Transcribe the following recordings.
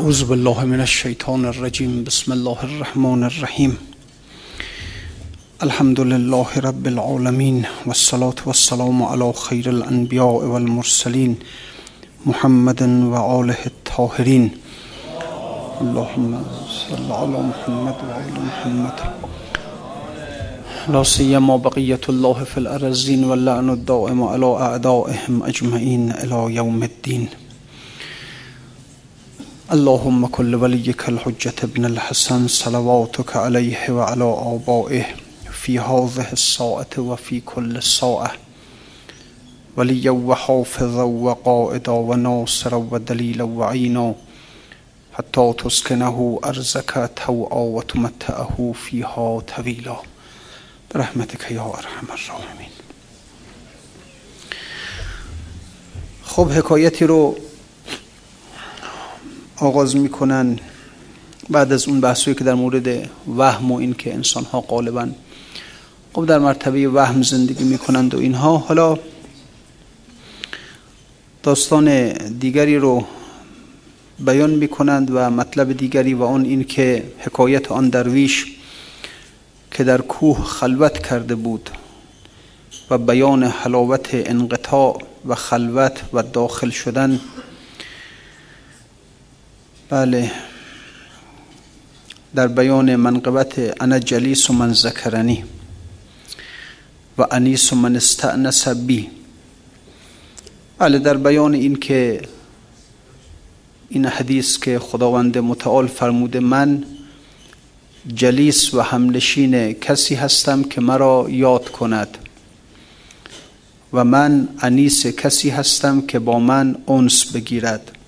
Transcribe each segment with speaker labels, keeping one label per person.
Speaker 1: أعوذ بالله من الشيطان الرجيم. بسم الله الرحمن الرحيم. الحمد لله رب العالمين والصلاة والسلام على خير الأنبياء والمرسلين محمد وآله الطاهرين. اللهم صل على محمد وآل محمد. لا سيما بقية الله في الأرزين واللعن الدائم على أعدائهم أجمعين إلى يوم الدين. اللهم كل وليك الحجة ابن الحسن صلواتك عليه وعلى آبائه في هذه الساعة وفي كل ساعة. وليا وحافظا وقائدا وناصرا ودليلا وعينا. حتى تسكنه أرزك توعا وتمتعه فيها طويلا. برحمتك يا أرحم الراحمين. خب حکایتی رو آغاز می‌کنن بعد از اون بحثی که در مورد وهم و این که انسان ها غالبا خب در مرتبه وهم زندگی می‌کنند و اینها حالا داستان دیگری رو بیان می‌کنند و مطلب دیگری و آن این که حکایت آن درویش که در کوه خلوت کرده بود و بیان حلاوت انقطاع و خلوت و داخل شدن بله. در بیان منقبت انا جلیس و من ذکرنی و انیس و من استعنس بی. بله در بیان این که این حدیث که خداوند متعال فرموده من جلیس و همنشین کسی هستم که مرا یاد کند و من انیس کسی هستم که با من انس بگیرد.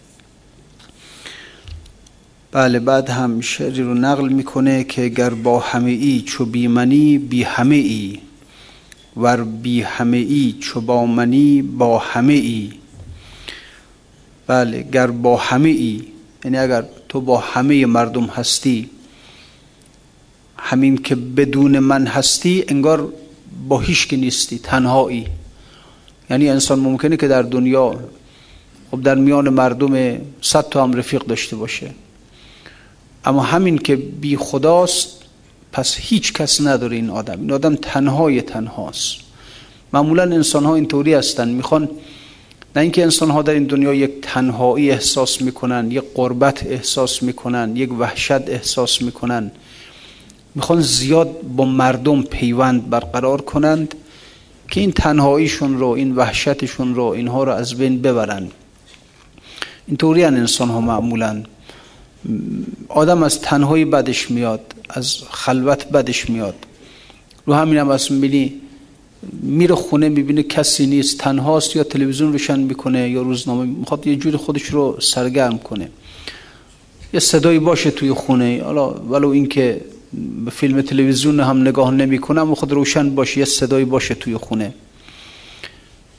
Speaker 1: بله بعد هم شعری رو نقل می‌کنه که گر با همه ای چو بی منی بی همه ای. ور بی همه ای چو با منی با همه ای. بله گر با همه ای یعنی اگر تو با همه مردم هستی همین که بدون من هستی انگار با هیچ که نیستی تنهایی. یعنی انسان ممکنه که در دنیا خب در میان مردم صد تا هم رفیق داشته باشه. اما همین که بی خداست پس هیچ کس نداره این آدم. این آدم تنهای تنهاست. معمولا انسان ها اینطوری هستن. می‌خوان نه اینکه انسان ها در این دنیا یک تنهایی احساس می‌کنن یک قربت احساس می‌کنن یک وحشت احساس می‌کنن. می‌خوان زیاد با مردم پیوند برقرار کنند که این تنهاییشون رو این وحشتشون رو اینها رو از بین ببرن. اینطوری انسان ها معمولا. آدم از تنهایی بدش میاد از خلوت بدش میاد. رو همین هم از می‌بینی میره خونه می‌بینه کسی نیست تنهاست یا تلویزیون روشن می‌کنه یا روزنامه می‌خواد یه جوری خودش رو سرگرم کنه. یه صدایی باشه توی خونه حالا ولو اینکه به فیلم تلویزیون هم نگاه نمی‌کنه اما خود روشن باشه یه صدایی باشه توی خونه.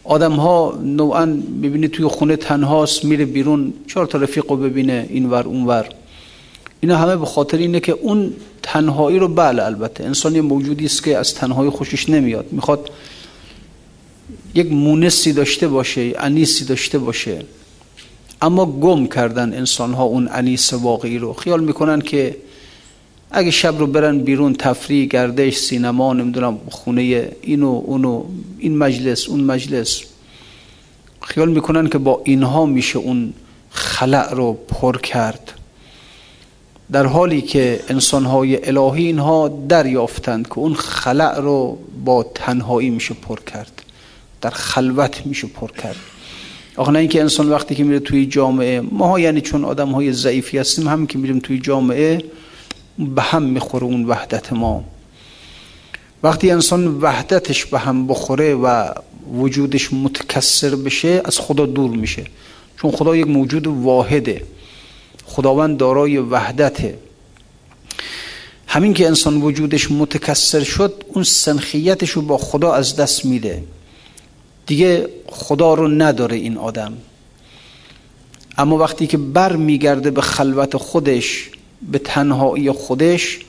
Speaker 1: آدم ها نوعا می‌بینی توی خونه تنهاست میره بیرون چهار تا رفیق رو ببینه اینور اونور. اینا همه به خاطر اینه که اون تنهایی رو بله البته انسان یه موجودی است که از تنهایی خوشش نمیاد. می‌خواد یک مونسی داشته باشه انیسی داشته باشه. اما گم کردن انسان ها اون انیس واقعی رو. خیال می‌کنن که اگه شب رو برن بیرون تفریح گردش سینما نمی‌دونم خونه اینو اونو این مجلس اون مجلس. خیال می‌کنن که با اینها میشه اون خلع رو پر کرد. در حالی که انسانهای الهی اینها دریافتند که اون خلع رو با تنهایی میشه پر کرد. در خلوت میشه پر کرد. آخه نه اینکه انسان وقتی که میره توی جامعه ما یعنی چون آدم های ضعیفی هستیم هم که میریم توی جامعه به هم می‌خوره اون وحدت ما. وقتی انسان وحدتش به هم بخوره و وجودش متکسر بشه از خدا دور میشه. چون خدا یک موجود واحده. خداوند دارای وحدته همین که انسان وجودش متکسر شد اون سنخیتش با خدا از دست میده. دیگه خدا رو نداره این آدم. اما وقتی که بر میگرده به خلوت خودش به تنهایی خودش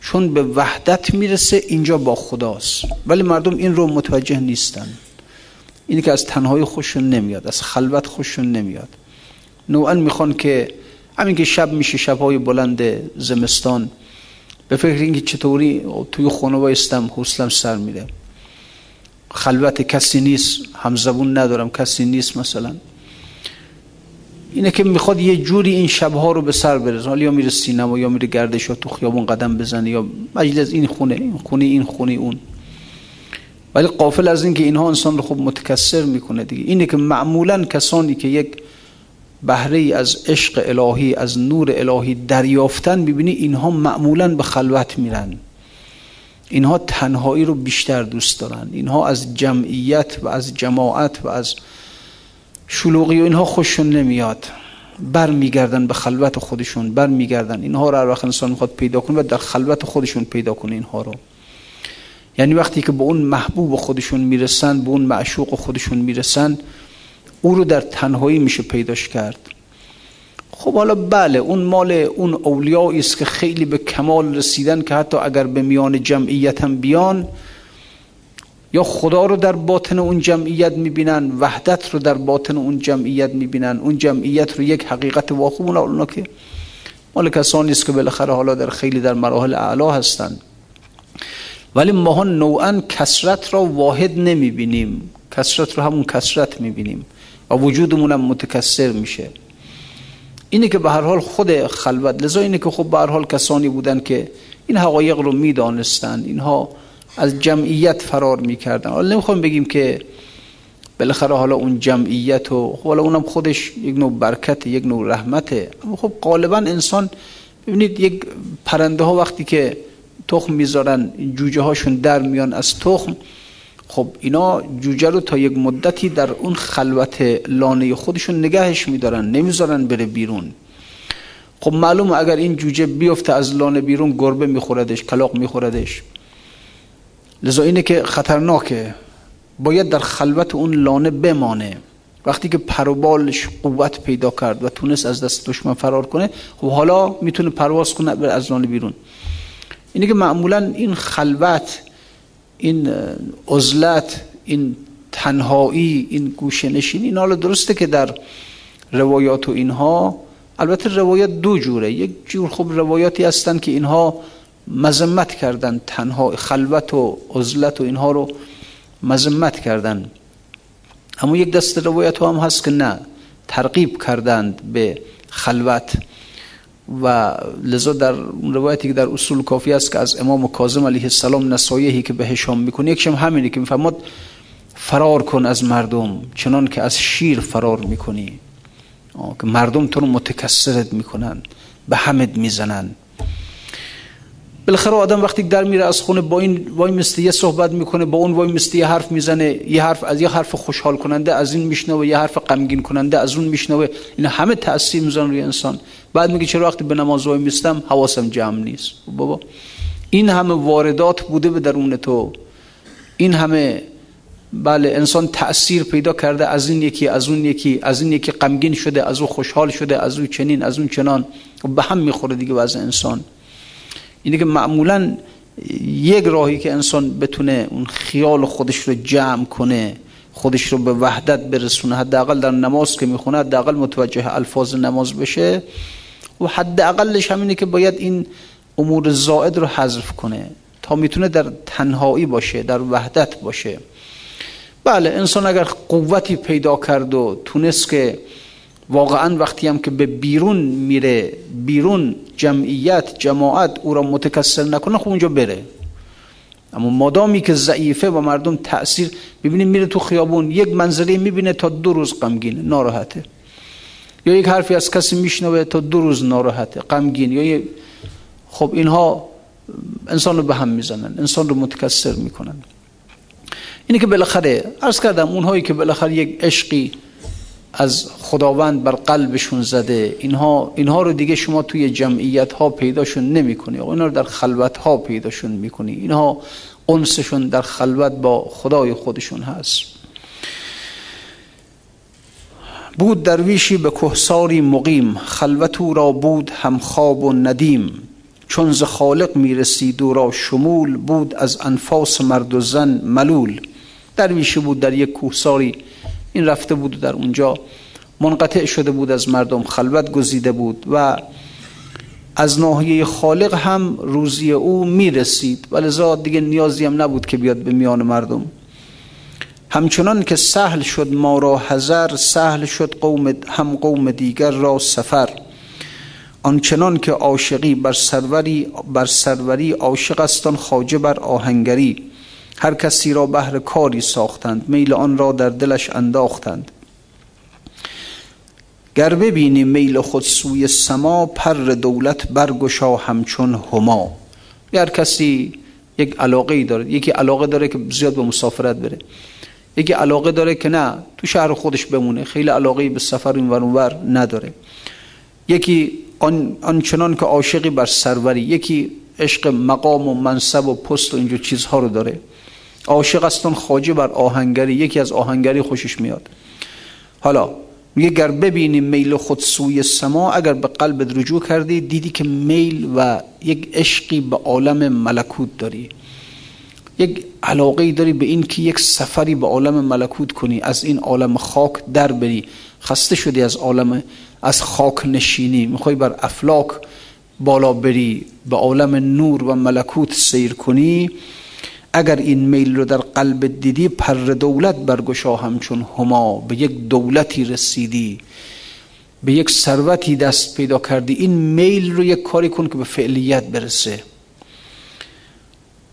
Speaker 1: چون به وحدت می‌رسه اینجا با خداست. ولی مردم این رو متوجه نیستن. اینی که از تنهایی خوششون نمیاد از خلوت خوششون نمیاد. نوعا می‌خوان که همین که شب میشه شبهای بلند زمستان به فکر اینکه چطوری توی خونه بایستم حوصلم سر میره. خلوت کسی نیست همزبون ندارم کسی نیست مثلا. اینه که می‌خواد یه جوری این شبها رو به سر برسه. حالا یا میره سینما یا میره گردش تو خیابون قدم بزنه یا مجلس این خونه این خونه این خونه اون. ولی قافل از اینکه اینها انسان رو خوب متکثر می‌کنه دیگه. اینه که معمولا کسانی که یک بهره از عشق الهی از نور الهی دریافتن ببینی اینها معمولا به خلوت میرن. اینها تنهایی رو بیشتر دوست دارن. اینها از جمعیت و از جماعت و از شلوغی و اینها خوششون نمیاد. بر میگردن به خلوت خودشون بر میگردن اینها رو هر وقت انسان می‌خواد پیدا کنه و در خلوت خودشون پیدا کنه اینها رو. یعنی وقتی که به اون محبوب خودشون می‌رسن به اون معشوق خودشون می‌رسن او رو در تنهایی میشه پیداش کرد. خب حالا بله اون مال اون اولیایی است که خیلی به کمال رسیدن که حتی اگر به میان جمعیت هم بیان یا خدا رو در باطن اون جمعیت می‌بینن وحدت رو در باطن اون جمعیت می‌بینن. اون جمعیت رو یک حقیقت واقع اونا که مال کسانی است که بالاخره حالا در خیلی در مراحل اعلی هستند ولی ما نوعا کسرت را واحد نمی‌بینیم. کسرت رو همون کسرت می‌بینیم و وجودمون هم متکثر میشه. اینه که به هر حال خود خلوت لذا اینه که خب به هر حال کسانی بودن که این حقایق رو می‌دانستن اینها از جمعیت فرار می‌کردن. حالا نمی‌خوایم بگیم که بالاخره حالا اون جمعیت و خب حالا اونم خودش یک نوع برکت یک نوع رحمته اما خب غالبا انسان ببینید یک پرنده ها وقتی که تخم می‌ذارن جوجه هاشون در میان از تخم خب اینا جوجه رو تا یک مدتی در اون خلوت لانه خودشون نگهش میدارن نمی‌ذارن بره بیرون. خب معلوم اگر این جوجه بیفته از لانه بیرون گربه میخوردش کلاق میخوردش. لذا اینه که خطرناکه. باید در خلوت اون لانه بمانه. وقتی که پروبالش قوت پیدا کرد و تونست از دست دشمن فرار کنه خب حالا می‌تونه پرواز کنه از لانه بیرون. اینه که معمولا این خلوت این عزلت این تنهایی این گوشه نشین این حالا درسته که در روایات و اینها البته روایات دو جوره. یک جور خب روایاتی هستن که اینها مذمت کردن تنها خلوت و عزلت و اینها رو مذمت کردن. اما یک دست روایت هم هست که نه ترغیب کردند به خلوت. و لذا در روایتی که در اصول کافی است که از امام کاظم علیه السلام نصایحی که به هشام می‌کنه یکشم همینه که میفرماد فرار کن از مردم چنان که از شیر فرار می‌کنی. که مردم تو رو متکسرت می‌کنن به حمد می‌زنن. بالاخره آدم وقتی در میره از خونه با این وای مستی یه صحبت می‌کنه با اون وای مستی یه حرف می‌زنه یه حرف از یه حرف خوشحال کننده از این میشنوه یه حرف غمگین کننده از اون میشنوه. این همه تاثیر می‌زنه روی انسان. بعد میگه چرا وقتی به نماز وای میستم حواسم جمع نیست. بابا این همه واردات بوده به درون تو. این همه بله انسان تأثیر پیدا کرده از این یکی از اون یکی از این یکی غمگین شده از اون خوشحال شده از اون چنین از اون چنان. به هم می‌خوره دیگه وضع انسان. اینه که معمولا یک راهی که انسان بتونه اون خیال خودش رو جمع کنه خودش رو به وحدت برسونه حداقل در نماز که می‌خونه حداقل متوجه الفاظ نماز بشه و حداقلش همینه که باید این امور زائد رو حذف کنه تا می‌تونه در تنهایی باشه در وحدت باشه. بله انسان اگر قوتی پیدا کرد و تونست که واقعا وقتی هم که به بیرون میره بیرون جمعیت جماعت او را متکثر نکنه خب اونجا بره. اما مادامی که ضعیفه و مردم تاثیر ببینیم میره تو خیابون یک منظره می‌بینه تا دو روز غمگینه ناراحته. یا یک حرفی از کسی میشنوه تا دو روز ناراحته غمگین. یا خب اینها انسان رو به هم می‌زنن انسان رو متکثر می‌کنن. اینه که بالاخره عرض کردم اونهایی که بالاخره یک عشقی از خداوند بر قلبشون زده. اینها اینها رو دیگه شما توی جمعیت ها پیداشون نمی‌کنی. اینا رو در خلوت ها پیداشون می‌کنی. اینها انسشون در خلوت با خدای خودشون هست. بود درویشی به کهساری مقیم. خلوت او را بود هم خواب و ندیم. چون ز خالق می‌رسید او را شمول بود از انفاس مرد و زن ملول. درویشی بود در یک کوهساری این رفته بود در اونجا منقطع شده بود از مردم خلوت گزیده بود و از ناحیه خالق هم روزی او می‌رسید. و دیگه نیازی هم نبود که بیاد به میان مردم. همچنان که سهل شد ما را هزر سهل شد قوم هم قوم دیگر را سفر. آنچنان که عاشقی بر سروری بر سروری عاشق استان خواجه بر آهنگری. هر کسی را بهر کاری ساختند میل آن را در دلش انداختند. گر ببینی میل خود سوی سما پر دولت برگشا همچون هما. هر کسی یک علاقه ای داره یکی علاقه داره که زیاد به مسافرت بره. یکی علاقه داره که نه تو شهر خودش بمونه. خیلی علاقه به سفر این ور نداره. یکی آن آنچنان که عاشقی بر سروری یکی عشق مقام و منصب و پست و اینجور چیزها رو داره. عاشق استون خواجه بر آهنگری یکی از آهنگری خوشش میاد. حالا میگه گر ببینی میل خود سوی سما اگر به قلبت رجوع کردی دیدی که میل و یک عشقی به عالم ملکوت داری. یک علاقه داری به این که یک سفری به عالم ملکوت کنی از این عالم خاک در بری. خسته شدی از عالم از خاک نشینی. می‌خوای بر افلاک بالا بری به عالم نور و ملکوت سیر کنی. اگر این میل رو در قلب دیدی پر دولت برگشا همچون هما. به یک دولتی رسیدی به یک ثروتی دست پیدا کردی. این میل رو یک کاری کن که به فعلیت برسه.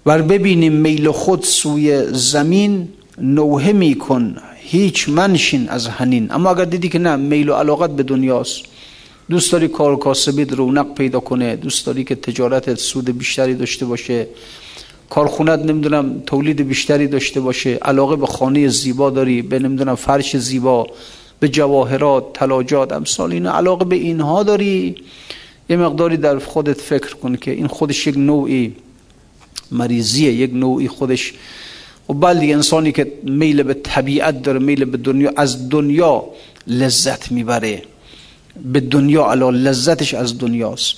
Speaker 1: ور ببینیم میل خود سوی زمین نوه می کن هیچ منشین از هنین اما اگر دیدی که نه میل و علاقت به دنیاست. دوست داری کار کاسبید رونق پیدا کنه. دوست داری که تجارت سود بیشتری داشته باشه. کارخونت نمی‌دونم تولید بیشتری داشته باشه علاقه به خانه زیبا داری به نمی‌دونم فرش زیبا به جواهرات تلاجات امثال اینا علاقه به اینها داری؟ یه مقداری در خودت فکر کن که این خودش یک نوعی مریضیه یک نوعی خودش. و بله انسانی که میل به طبیعت داره میل به دنیا از دنیا لذت می‌بره. به دنیا علا لذتش از دنیاست.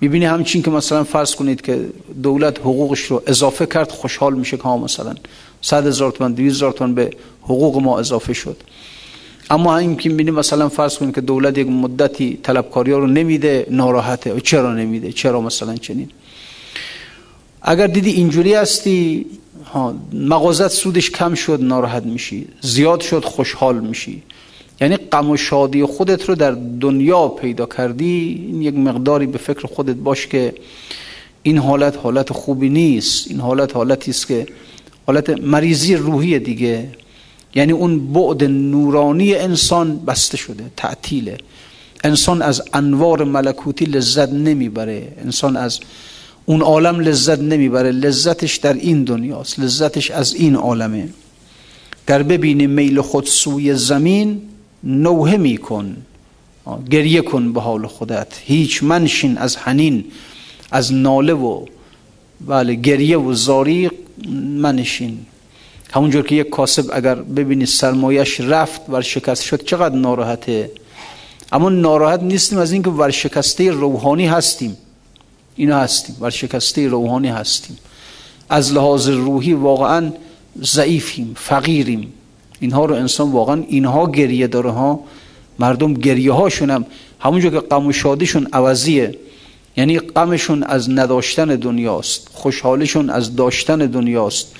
Speaker 1: می‌بینی همچین که مثلا فرض کنید که دولت حقوقش رو اضافه کرد خوشحال میشه که ها مثلا صد هزار تومن دویز هزار تومن به حقوق ما اضافه شد. اما این که می‌بینی مثلا فرض کنید که دولت یک مدتی طلبکاری ها رو نمیده ناراحته. چرا نمیده؟ چرا مثلا چنین؟ اگر دیدی اینجوری هستی مغازت سودش کم شد ناراحت میشی. زیاد شد خوشحال میشی. یعنی غم و شادی خودت رو در دنیا پیدا کردی این یک مقداری به فکر خودت باش که این حالت حالت خوبی نیست این حالت حالتی است که حالت مریضی روحی دیگه. یعنی اون بعد نورانی انسان بسته شده تعطیله. انسان از انوار ملکوتی لذت نمی‌بره. انسان از اون عالم لذت نمی‌بره. لذتش در این دنیاست لذتش از این عالمه. گر ببینی میل خود سوی زمین نوه میکن. گریه کن به حال خودت. هیچ منشین از حنین از ناله و بله گریه و زاری منشین. همونجور که یک کاسب اگر ببینی سرمایش رفت ورشکست شد چقدر ناراحته. اما ناراحت نیستیم از اینکه ورشکسته روحانی هستیم. اینا هستیم ورشکسته روحانی هستیم. از لحاظ روحی واقعا ضعیفیم فقیریم. اینها رو انسان واقعا اینها گریه داره ها. مردم گریه هاشون هم همونجور که غم و شادیشون عوضیه. یعنی غمشون از نداشتن دنیاست خوشحالشون از داشتن دنیاست.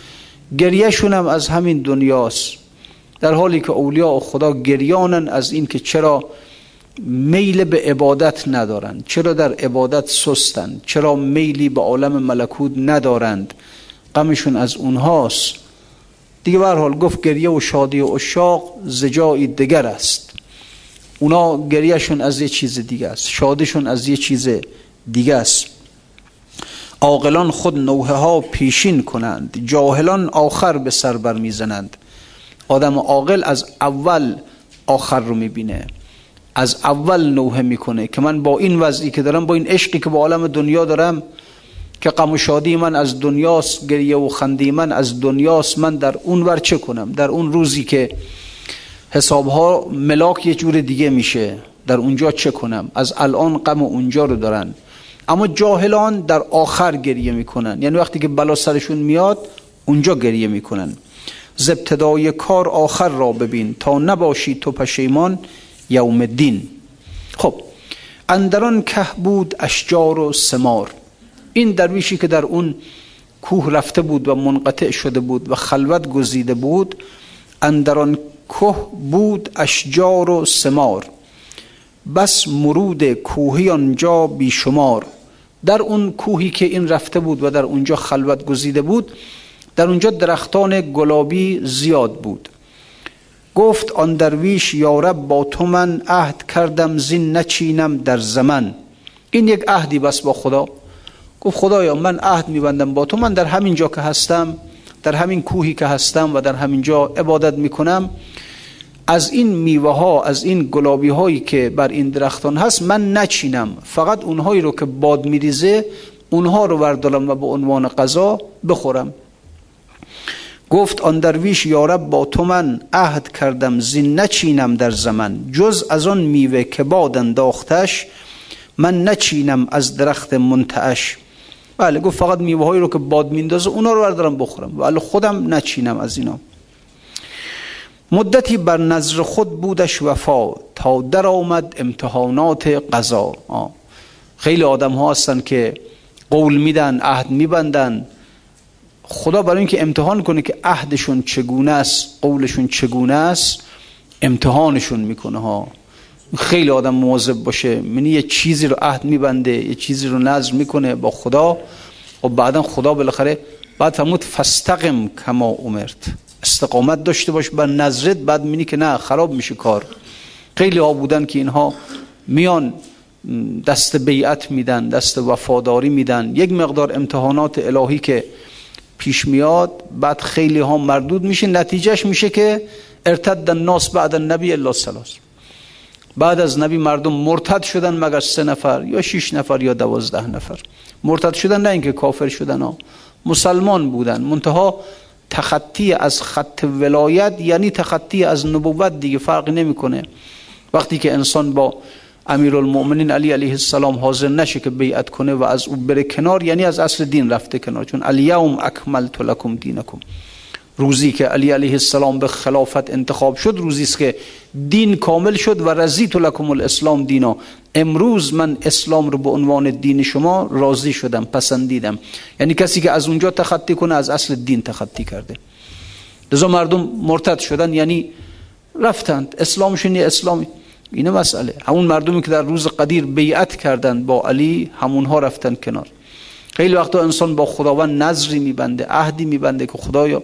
Speaker 1: گریهشون هم از همین دنیاست. در حالی که اولیاء خدا گریانن از این که چرا میل به عبادت ندارند چرا در عبادت سستند چرا میلی به عالم ملکوت ندارند. غمشون از اونهاست. دیگه حال گفت گریه و شادی و اشاق زجایی دیگر است. اونا گریهشون از یه چیز دیگه است. شادشون از یه چیز دیگه است. عاقلان خود نوه ها پیشین کنند. جاهلان آخر به سر بر می‌زنند آدم عاقل از اول آخر رو می‌بینه. از اول نوه می‌کنه که من با این وضعی که دارم با این عشقی که با عالم دنیا دارم که غم و شادی من از دنیاست گریه و خندی من از دنیاست من در اون ور چه کنم؟ در اون روزی که حساب ها ملاک یه جور دیگه میشه در اونجا چه کنم؟ از الان غم اونجا رو دارن. اما جاهلان در آخر گریه می‌کنن. یعنی وقتی که بلا سرشون میاد اونجا گریه می‌کنن. ز ابتدای کار آخر را ببین. تا نباشی تو پشیمان یوم الدین. خب اندران که بود اشجار و سمار این درویشی که در اون کوه رفته بود و منقطع شده بود و خلوت گزیده بود اندران کوه بود اشجار و سمار. بس مرود کوهی آنجا بیشمار. در اون کوهی که این رفته بود و در اونجا خلوت گزیده بود در اونجا درختان گلابی زیاد بود. گفت آن درویش یارب با تو من عهد کردم زین نچینم در زمن. این یک عهدی بس با خدا. گفت خدایا من عهد میبندم با تو من در همین جا که هستم در همین کوهی که هستم و در همین جا عبادت می‌کنم. از این میوه ها از این گلابی هایی که بر این درختان هست من نچینم. فقط اونهایی رو که باد میریزه اونها رو بردارم و به عنوان غذا بخورم. گفت آن درویش یارب با تو من عهد کردم زین نچینم در زمن. جز از آن میوه که باد انداختش من نچینم از درخت منتعش. بله گفت فقط میوه رو که باد میندازه اونا رو بردارم بخورم. ولی خودم نچینم از اینا. مدتی بر نظر خود بودش وفا تا در آمد امتحانات قضا. خیلی آدم ها هستن که قول میدن عهد میبندن. خدا برای اینکه امتحان کنه که عهدشون چگونه است قولشون چگونه است امتحانشون می‌کنه ها. خیلی آدم مواظب باشه. منی یه چیزی رو عهد میبنده یه چیزی رو نظر می‌کنه با خدا. و بعدا خدا بالاخره بعد فرمود فستقم کما امرت. استقامت داشته باش بر نظرت بعد مینی که نه خراب میشه کار. خیلی ها بودن که اینها میان دست بیعت میدن دست وفاداری میدن. یک مقدار امتحانات الهی که پیش میاد بعد خیلی ها مردود میشه نتیجهش میشه که ارتد الناس بعد النبی الا سلاس بعد از نبی مردم مرتد شدن مگر سه نفر یا شش نفر یا دوازده نفر. مرتد شدن نه اینکه کافر شدن ها مسلمان بودن. منتها تخطی از خط ولایت یعنی تخطی از نبوت دیگه فرقی نمی‌کنه. وقتی که انسان با امیرالمؤمنین علی علیه السلام حاضر نشه که بیعت کنه و از او بره کنار یعنی از اصل دین رفته کنار. چون الیوم اکملت لکم دینکم. روزی که علی علیه السلام به خلافت انتخاب شد روزی است که دین کامل شد و رضیت لکم الاسلام دینا. امروز من اسلام رو به عنوان دین شما راضی شدم پسندیدم. یعنی کسی که از اونجا تخطی کنه از اصل دین تخطی کرده. لذا مردم مرتد شدن یعنی رفتند. اسلامشون یه اسلامی اینه مسئله. همون مردمی که در روز قدیر بیعت کردند با علی همونها رفتن کنار. خیلی وقتا انسان با خداوند نظری میبنده عهدی میبنده که خدایا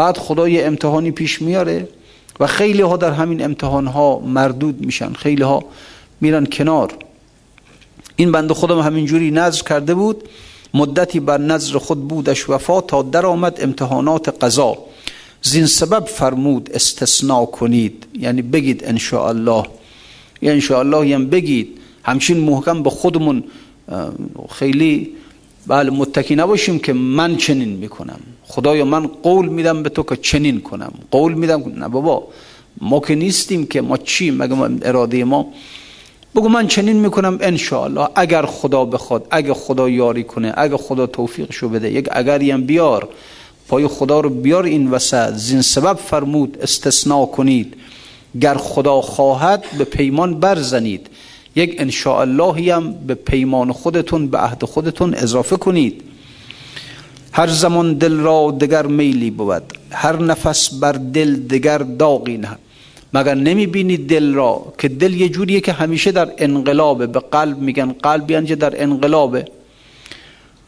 Speaker 1: بعد خدا یه امتحانی پیش میاره و خیلی ها در همین امتحان ها مردود میشن خیلی ها میرن کنار. این بنده خودم همینجوری نظر کرده بود مدتی بر نظر خود بودش وفا تا در آمد امتحانات قضا. زین سبب فرمود استثناء کنید یعنی بگید الله یا انشاءالله هم بگید. همچین محکم به خودمون خیلی بله متکی نباشیم که من چنین می‌کنم. خدایا من قول میدم به تو که چنین کنم. قول میدم نه بابا ما که نیستیم که ما چی مگه اراده ما؟ بگو من چنین می‌کنم انشاءالله. اگر خدا بخواد اگر خدا یاری کنه اگر خدا توفیقشو بده یک اگری هم بیار پای خدا رو بیار این وسط زین سبب فرمود استثناء کنید. گر خدا خواهد به پیمان برزنید. یک انشاءاللهی هم به پیمان خودتون به عهد خودتون اضافه کنید. هر زمان دل را دگر میلی بود هر نفس بر دل دگر داغی نه مگر نمی بینید دل را که دل یه جوریه که همیشه در انقلابه؟ به قلب میگن قلب یعنی در انقلابه.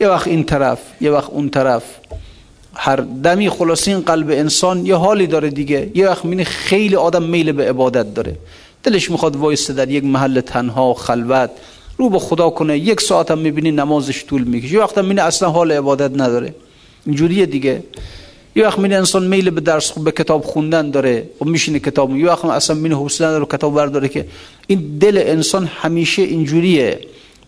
Speaker 1: یه وقت این طرف یه وقت اون طرف. هر دمی خلاصین قلب انسان یه حالی داره دیگه. یه وقت مینه خیلی آدم میل به عبادت داره. دلش می‌خواد وایسته در یک محل تنها خلوت. رو به خدا کنه یک ساعت هم می‌بینی نمازش طول می‌کشه. یه وقت هم اصلا حال عبادت نداره. اینجوریه دیگه. یه وقت مینه انسان میل به درس به کتاب خوندن داره و میشینه کتاب. یه وقت اصلا مینه حوصله نداره کتاب برداره که این دل انسان همیشه اینجوریه.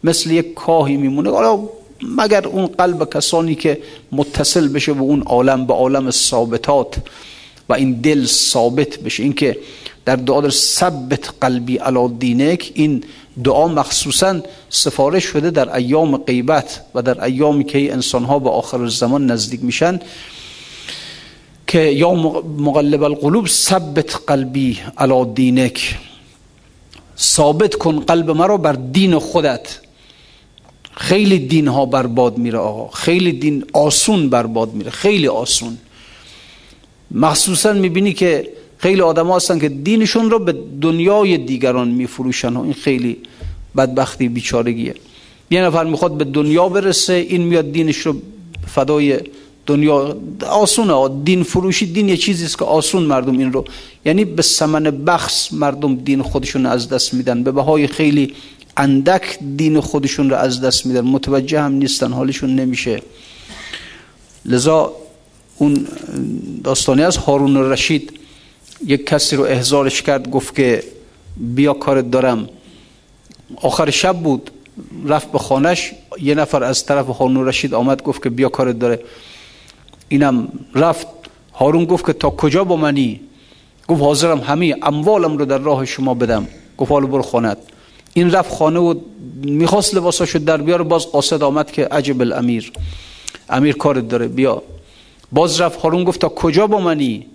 Speaker 1: مثل یک کاهی میمونه. حالا مگر اون قلب کسانی که متصل بشه به اون عالم به عالم ثابتات و این دل ثابت بشه. اینکه در دعا در ثبت قلبی علا دینک این دعا مخصوصا سفارش شده در ایام غیبت و در ایامی که انسان ها به آخر زمان نزدیک میشن که یا مقلب القلوب ثبت قلبی علا دینک. ثابت کن قلب مرا بر دین خودت. خیلی دین ها برباد میره آقا. خیلی دین آسون برباد میره. خیلی آسون. مخصوصا می‌بینی که خیلی آدم هستن که دینشون رو به دنیای دیگران میفروشن و این خیلی بدبختی بیچارگیه. یه نفر می‌خواد به دنیا برسه این میاد دینش رو فدای دنیا. آسونه دین فروشی دین یه چیزی است که آسون مردم این رو. یعنی به سمن بخص مردم دین خودشون از دست میدن. به بهای خیلی اندک دین خودشون رو از دست میدن. متوجه هم نیستن حالشون نمیشه. لذا اون داستانی از هارون رشید یک کسی رو احضارش کرد گفت که بیا کارت دارم. آخر شب بود رفت به خانش یه نفر از طرف هارون رشید آمد گفت که بیا کارت داره. اینم رفت. هارون گفت که تا کجا با منی؟ گفت حاضرم همه اموالم رو در راه شما بدم. گفت حالا برو خانت این رفت خانه و می‌خواست لباساشو در بیار. باز قاصد آمد که عجب الامیر. امیر کارت داره بیا. باز رفت. هارون گفت تا کجا با منی؟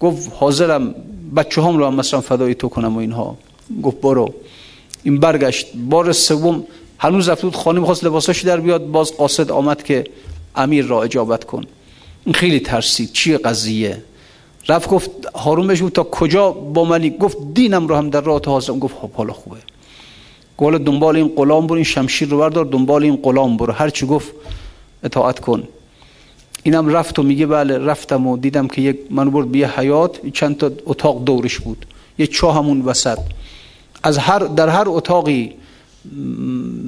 Speaker 1: گفت حاضرم بچه هم رو هم مثلا فدای تو کنم و اینها. گفت برو. این برگشت. بار سوم هنوز رفت بود خانه می‌خواست لباساش در بیاد. باز قاصد آمد که امیر را اجابت کن. این خیلی ترسید. چیه قضیه؟ رفت گفت هارون بهش تا کجا با منی؟ گفت دینم رو هم در راه تو حاضرم. گفت خب حالا خوبه. گفت دنبال این غلام برو این شمشیر رو بردار دنبال این غلام برو. هر چی گفت اطاعت کن. اینم رفت و میگه بله رفتم و دیدم که یک منو برد بیه حیات چند تا اتاق دورش بود. یه چاه همون وسط. از هر در هر اتاقی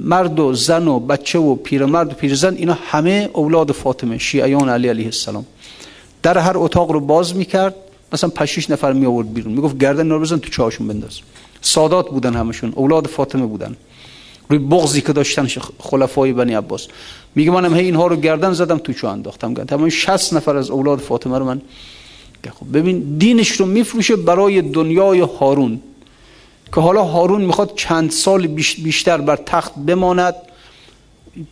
Speaker 1: مرد و زن و بچه و پیرمرد و پیرزن اینا همه اولاد فاطمه شیعیان علی علیه السلام. در هر اتاق رو باز می‌کرد مثلا پشیش نفر می آورد بیرون. می‌گفت گردن رو بزن تو چاهشون بنداز. سادات بودن همشون اولاد فاطمه بودن. روی بغضی که داشتن خلفای بنی عباس. میگه منم هی اینها رو گردن زدم تو چو انداختم؟ تمام 60 نفر از اولاد فاطمه رو من خب ببین دینش رو میفروشه برای دنیای هارون. که حالا هارون می‌خواد چند سال بیشتر بر تخت بماند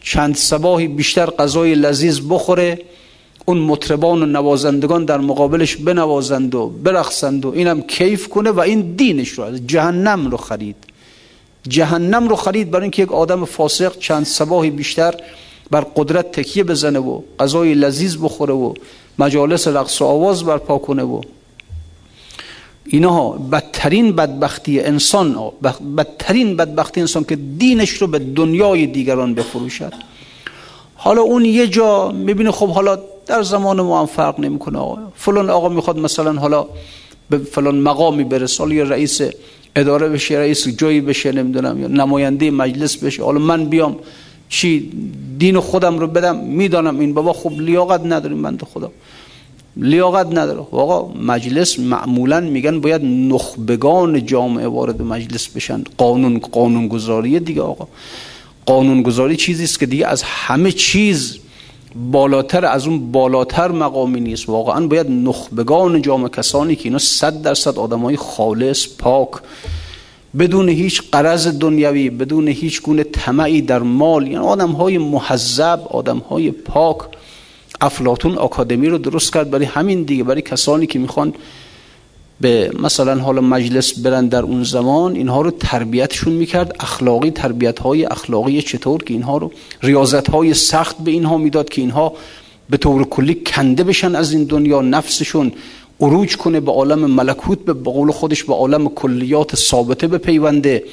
Speaker 1: چند سباهی بیشتر غذای لذیذ بخوره اون مطربان و نوازندگان در مقابلش بنوازند و برقصند و اینم کیف کنه و این دینش رو از جهنم رو خرید. جهنم رو خرید برای اینکه یک آدم فاسق چند سباهی بیشتر بر قدرت تکیه بزنه و غذای لذیذ بخوره و مجالس رقص و آواز برپا کنه و اینها بدترین بدبختی انسان بدترین بدبختی انسان که دینش رو به دنیای دیگران بفروشد. حالا اون یه جا می‌بینه خب حالا در زمان ما هم فرق نمی‌کنه آقا. فلان آقا می‌خواد مثلا حالا به فلان مقامی برسه حالا یا رئیس اداره بشه رئیس جایی بشه نمی‌دونم یا نماینده مجلس بشه حالا من بیام چی دین خودم رو بدم می‌دانم این بابا خب لیاقت نداریم بنده خدا. لیاقت نداره. آقا مجلس معمولا میگن باید نخبگان جامعه وارد مجلس بشن. قانون قانون گذاری دیگه آقا. قانون گذاری چیزی است که دیگه از همه چیز بالاتر از اون بالاتر مقامی نیست. واقعا باید نخبگان جامعه کسانی که اینا صد درصد آدمای خالص پاک بدون هیچ قرض دنیوی بدون هیچ گونه طمعی در مال. یعنی آدم های محذب آدم های پاک. افلاتون آکادمی رو درست کرد برای همین دیگه برای کسانی که می‌خوان به مثلا حالا مجلس برن در اون زمان اینها رو تربیتشون می‌کرد. اخلاقی تربیت های اخلاقی چطور که اینها رو ریاضت های سخت به اینها می‌داد که اینها به طور کلی کنده بشن از این دنیا نفسشون عروج کنه به عالم ملکوت به قول خودش به عالم کلیات ثابته به پیونده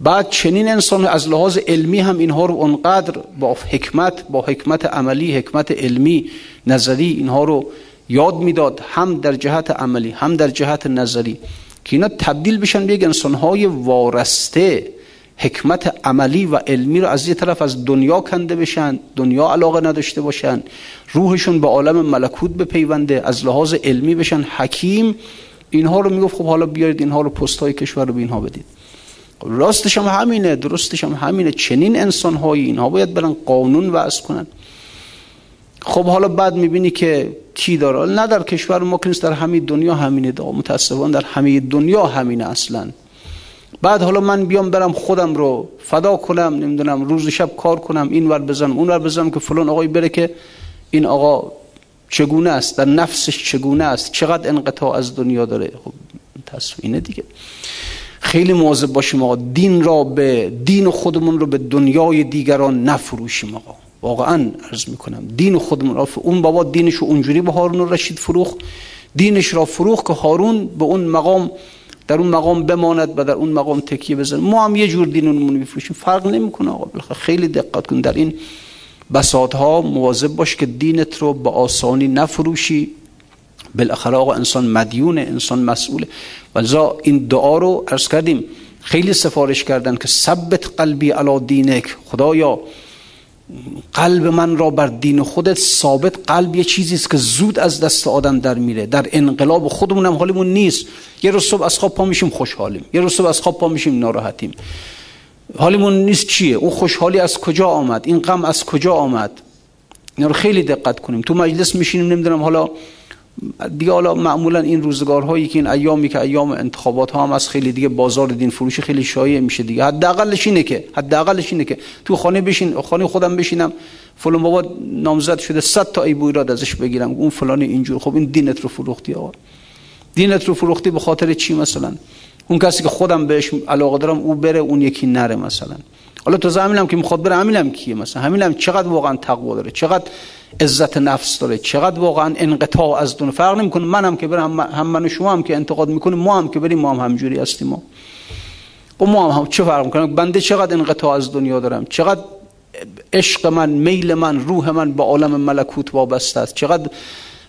Speaker 1: بعد چنین انسان از لحاظ علمی هم اینها رو انقدر با حکمت با حکمت عملی حکمت علمی نظری اینها رو یاد می‌داد هم در جهت عملی هم در جهت نظری که اینا تبدیل بشن به یک انسانهای وارسته. حکمت عملی و علمی رو از یه طرف از دنیا کنده بشن دنیا علاقه نداشته باشن روحشون به عالم ملکوت بپیونده از لحاظ علمی بشن. حکیم اینها رو می‌گفت خب حالا بیارید اینها رو پست های کشور رو به اینها بدید. راستش هم همینه درستش هم همینه. چنین انسان هایی اینها باید برن قانون وضع کنن. خب حالا بعد می‌بینی که چی داره؟ نه در کشور ما در همه دنیا همینه دا متاسفانه در همه دنیا همینه اصلا. بعد حالا من بیام برم خودم رو فدا کنم نمی‌دونم روز شب کار کنم این ور بزنم اون ور بزنم که فلان آقای بره که این آقا چگونه است در نفسش چگونه است چقدر انقطاع از دنیا داره؟ خب تصوینه دیگه. خیلی مواظب باشیم آقا دین را به دین خودمون رو به دنیای دیگران نفروشیم آقا. واقعا عرض می‌کنم دین خودمون را اون بابا دینش رو اونجوری به هارون رشید فروخ دینش را فروخ که هارون به اون مقام در اون مقام بماند و در اون مقام تکیه بزن ما هم یه جور دینمون بفروشیم فرق نمی‌کنه آقا. خیلی دقت کن. در این بساط ها مواظب باش که دینت رو به آسانی نفروشی. بالاخره آقا انسان مدیونه انسان مسئوله. ولذا این دعا رو ارز کردیم. خیلی سفارش کردن که ثبت قلبی علا دینک. خدایا قلب من را بر دین خودت ثابت. قلب یه چیزی است که زود از دست آدم در میره. در انقلاب خودمون هم حالمون نیست. یه روز صبح از خواب پا میشیم خوشحالیم. یه روز صبح از خواب پا میشیم ناراحتیم. حالمون نیست چیه؟ اون خوشحالی از کجا آمد؟ این غم از کجا آمد؟ اینا رو خیلی دقت کنیم. تو مجلس میشینیم نمی‌دونم حالا دیگه حالا معمولا این روزگارهایی که این ایامی که ایام انتخابات ها هم از خیلی دیگه بازار دین فروشی خیلی شایع میشه دیگه. حداقلش اینه که حداقلش اینه که تو خانه بشین خانه خودم بشینم فلان بابا نامزد شده 100 تا ایبو ایراد ازش بگیرم. اون فلان اینجور. خب این دینت رو فروختی آقا. دینت رو فروختی به خاطر چی مثلا؟ اون کسی که خودم بهش علاقه دارم او بره اون یکی نره مثلا. حالا تو همینم که می‌خواد بره همینم کیه؟ مثلا همینم چقدر واقعا تقوا داره؟ چقدر عزت نفس داره؟ چقدر واقعا انقطاع از دون فرق نمی‌کنه منم که برم هم من و شما هم که انتقاد می‌کنیم ما هم که بریم ما هم همجوری هستیم ما. و ما هم, هم چه فرق می‌کنه؟ بنده چقدر انقطاع از دنیا دارم؟ چقدر عشق من میل من روح من به عالم ملکوت وابسته است؟ چقدر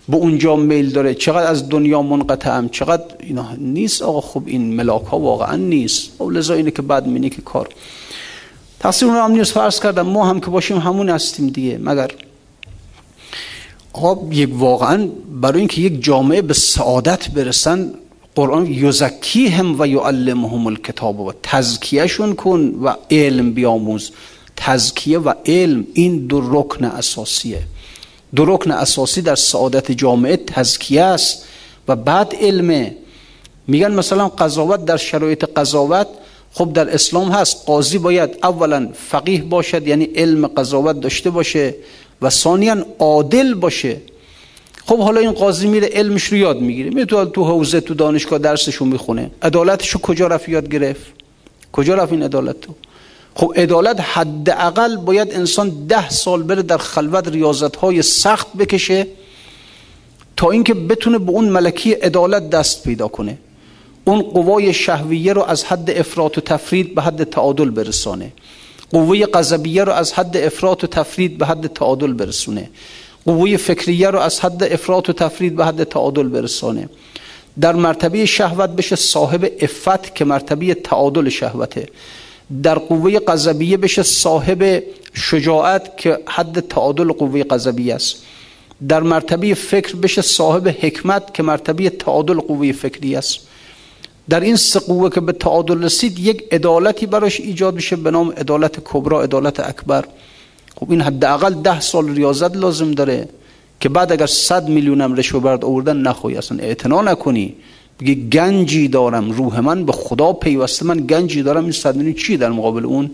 Speaker 1: به اونجا میل داره؟ چقدر از دنیا منقطعم چقدر اینا نیست؟ آقا خب این ملاک ها واقعا نیست. و لذا اینه که بعد مینی که کار تقصیر اون هم نیست فرض کردم ما هم که باشیم همون هستیم دیگه مگر؟ آقا یک واقعا برای اینکه یک جامعه به سعادت برسن قرآن یزکی هم و یعلمهم الکتاب و تزکیهشون کن و علم بیاموز. تزکیه و علم این دو رکن اساسیه. دو رکن اساسی در سعادت جامعه تزکیه است و بعد علمه. میگن مثلا قضاوت در شرایط قضاوت خب در اسلام هست قاضی باید اولا فقیه باشد یعنی علم قضاوت داشته باشه و ثانیا عادل باشه. خب حالا این قاضی میره علمش رو یاد می‌گیره میره تو تو حوزه تو دانشگاه درسشو می‌خونه. عدالتشو کجا رفت یاد گرفت؟ کجا رفت این عدالت تو خب عدالت حداقل باید انسان ده سال بره در خلوت ریاضت های سخت بکشه تا اینکه بتونه به اون ملکی عدالت دست پیدا کنه. اون قوای شهویه رو از حد افراط و تفرید به حد تعادل برسانه. قوه قذبیه رو از حد افراط و تفرید به حد تعادل برسونه. قوه فکریه رو از حد افراط و تفرید به حد تعادل برسانه. در مرتبه شهوت بشه صاحب افت که مرتبه تعادل شهوته. در قوه قذبیه بشه صاحب شجاعت که حد تعادل قوه قذبیه است. در مرتبه فکر بشه صاحب حکمت که مرتبه تعادل قوه فکری است. در این سه قوه که به تعادل رسید یک عدالتی براش ایجاد میشه به نام عدالت کبرا عدالت اکبر. خب این حداقل ده سال ریاضت لازم داره که بعد اگر صد میلیونم رشوه برد آوردن نخوای. اصلا اعتنا نکنی. بگی گنجی دارم روح من به خدا پیوسته. من گنجی دارم این صد میلیون چی در مقابل اون؟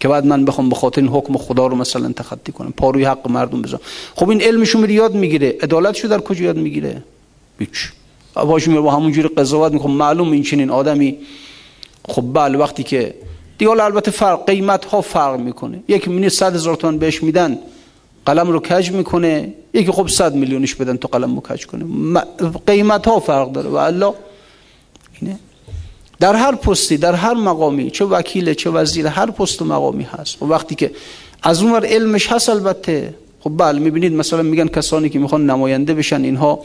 Speaker 1: که بعد من بخوام به خاطر این حکم خدا رو مثلا تخطی کنم. پاروی حق مردم بزنم خب این علمشو میره یاد می‌گیره. عدالتشو در کجا یاد می‌گیره؟ هیچ. باش با همون جوری قضاوت می‌کنم معلوم این چنین آدمی خب بله وقتی که دیگه البته فرق قیمت ها فرق می‌کنه. یکی مینی صد هزار تومن بهش میدن قلم رو کج می‌کنه. یکی خب صد میلیونش بدن تو قلم رو کج کنه. قیمت ها فرق داره. و الله اینه. در هر پستی در هر مقامی چه وکیل چه وزیر هر پست و مقامی هست. و وقتی که از اونور علمش هست البته. خب بله می‌بینید مثلا میگن کسانی که می‌خوان نماینده بشن اینها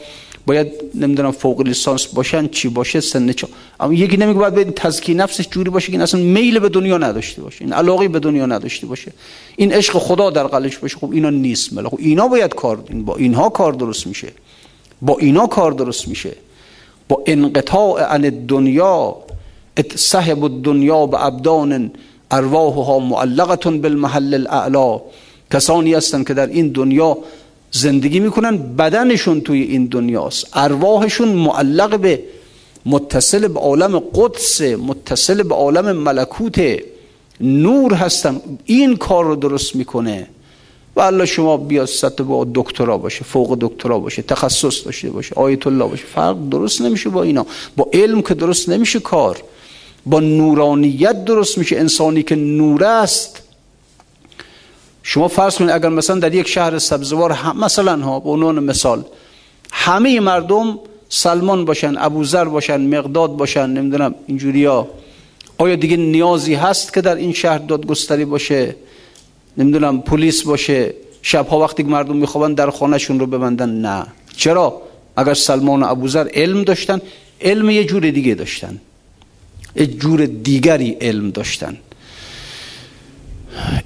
Speaker 1: باید نمی‌دونم فوق لیسانس باشن چی باشه سن چه اما یکی نمیگه باید به تزکیه نفسش جوری باشه که اصلا میل به دنیا نداشته باشه این علاقه به دنیا نداشته باشه. این عشق خدا در قلبش باشه. خب اینا نیست مله خب اینا باید کار با اینها کار درست میشه. با اینا کار درست میشه. با انقطاع عن دنیا صاحب الدنیا به ابدان ارواحها معلقه بالمحل الاعلا کسانی هستند که در این دنیا زندگی می‌کنن بدنشون توی این دنیاست. ارواحشون معلق به متصل به عالم قدس متصل به عالم ملکوت نور هستن. این کار رو درست می‌کنه. و الله شما بیا سطح با دکترا باشه فوق دکترا باشه تخصص داشته باشه آیت الله باشه. فرق درست نمیشه با اینا. با علم که درست نمیشه کار. با نورانیت درست میشه. انسانی که نور است شما فرض کنید اگر مثلا در یک شهر سبزوار مثلا ها به عنوان مثال همه مردم سلمان باشن ابوذر باشن مقداد باشن نمی‌دونم اینجوریا آیا دیگه نیازی هست که در این شهر دادگستری باشه؟ نمی‌دونم پلیس باشه شبها وقتی که مردم میخوابن در خانهشون رو ببندن؟ نه. چرا؟ اگر سلمان و ابوذر علم داشتن علم یه جور دیگه داشتن. یه جور دیگری علم داشتن.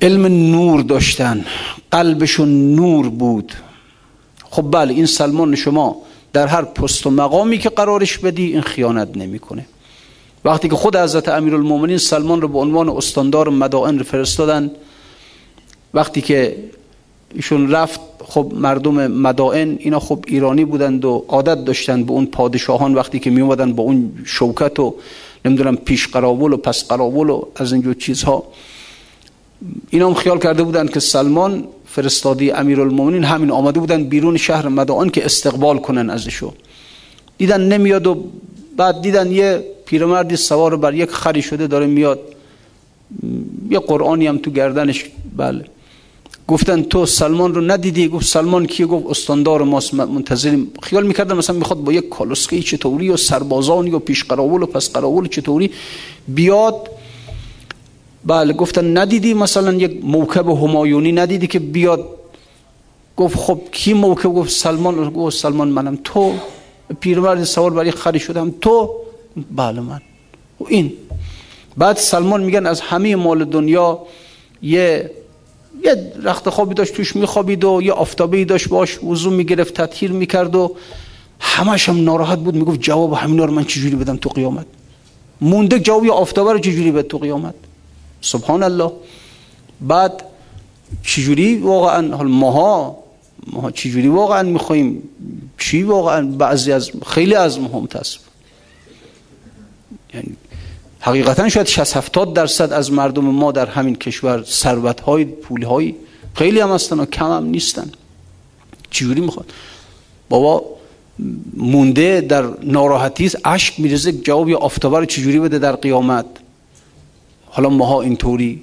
Speaker 1: علم نور داشتن قلبشون نور بود. خب بله این سلمان شما در هر پست و مقامی که قرارش بدی این خیانت نمی‌کنه. وقتی که خود حضرت امیرالمومنین سلمان رو به عنوان استاندار مدائن فرستادن وقتی که ایشون رفت خب مردم مدائن اینا خب ایرانی بودند و عادت داشتند به اون پادشاهان وقتی که می اومدن با اون شوکت و نمی‌دونم پیش قراول و پس قراول و از اینجور چیزها. اینا هم خیال کرده بودند که سلمان فرستادی امیرالمومنین همین آمده بودن بیرون شهر مدائن که استقبال کنن ازشو. دیدن نمیاد و بعد دیدن یه پیرمردی سوار بر یک خری شده داره میاد. یه قرآنی هم تو گردنش. بله. گفتن تو سلمان رو ندیدی؟ گفت سلمان کیه؟ گفت استاندار ماست منتظریم. خیال می‌کردن مثلا می‌خواد با یک کالسکه چطوری و سربازانی و پیش قراول و پس قراول چطوری بیاد بله گفتن ندیدی مثلا یک موکب همایونی ندیدی که بیاد؟ گفت خب کی موکب؟ گفت سلمان. گفت سلمان منم. تو پیرمرد سوار برای خری شدم. تو؟ بله من. و این. بعد سلمان میگن از همه مال دنیا یه یه رخت خوابی داشت توش میخوابید و یه آفتابه داشت باش. وضو می‌گرفت تطهیر می‌کرد و همش هم ناراحت بود. می‌گفت جواب همینا رو من چجوری بدم تو قیامت؟ مونده جواب یه آفتابه رو چجوری بد تو قیامت؟ سبحان الله بعد چجوری واقعا حال ماها ما چجوری واقعا می‌خوایم؟ چی واقعا؟ بعضی از خیلی از مهم تصف یعنی حقیقتا شاید 60 70 درصد از مردم ما در همین کشور ثروت های پول های خیلی هم هستن و کم هم نیستن. چجوری می‌خواد؟ بابا مونده در ناراحتی است اشک میرزه جواب یا آفتابه چجوری بده در قیامت؟ حالا ماها اینطوری.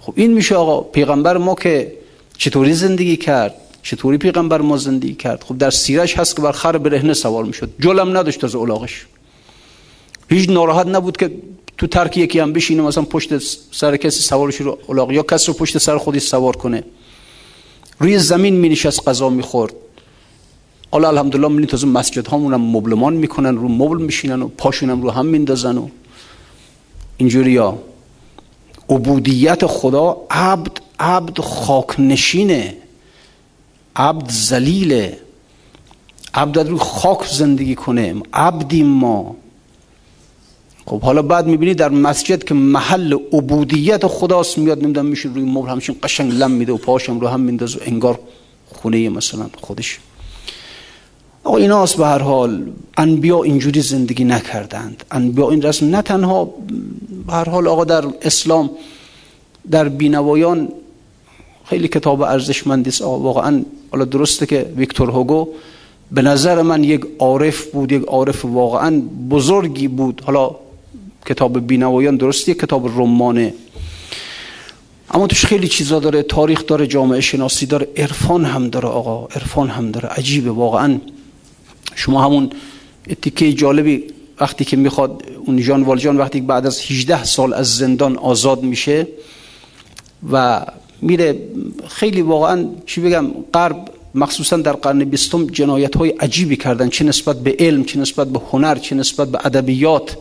Speaker 1: خب این میشه آقا پیغمبر ما که چطوری زندگی کرد؟ چطوری پیغمبر ما زندگی کرد؟ خب در سیرش هست که بر خر برهنه سوار می‌شد. جلم نداشت از اولاغش. هیچ ناراحت نبود که تو ترک یکی هم بشینه مثلا پشت سر کسی سوارش رو اولاغ یا کسی رو پشت سر خودی سوار کنه. روی زمین می نشست غذا می‌خورد. حالا الحمدلله می تازه مسجد هامون هم مبلمان می‌کنن رو مبل میشینن و پاشون هم رو هم میندازن و اینجوری ها عبودیت خدا عبد عبد خاک نشینه عبد زلیله عبد روی خاک زندگی کنه عبدیم ما. خب حالا بعد می‌بینی در مسجد که محل عبودیت خداست میاد نمی‌دونم میشه روی مبل همشون قشنگ لم میده و پاشم رو هم میندازه انگار خونه مثلا خودش. آقا اینا به هر حال. انبیا اینجوری زندگی نکردند. انبیا این رسم نه تنها به هر حال آقا در اسلام در بینوایان خیلی کتاب ارزشمندی است. آقا واقعا حالا درسته که ویکتور هوگو به نظر من یک عارف بود یک عارف واقعا بزرگی بود. حالا کتاب بینوایان درسته یک کتاب رمانه. اما توش خیلی چیزا داره تاریخ داره جامعه شناسی داره عرفان هم داره آقا عرفان هم داره. عجیبه واقعا. شما همون تیکه جالبی وقتی که می‌خواد اون جان والجان وقتی بعد از 18 سال از زندان آزاد میشه و میره خیلی واقعا چی بگم غرب مخصوصا در قرن بیستم جنایت های عجیبی کردن چه نسبت به علم چه نسبت به هنر چه نسبت به ادبیات.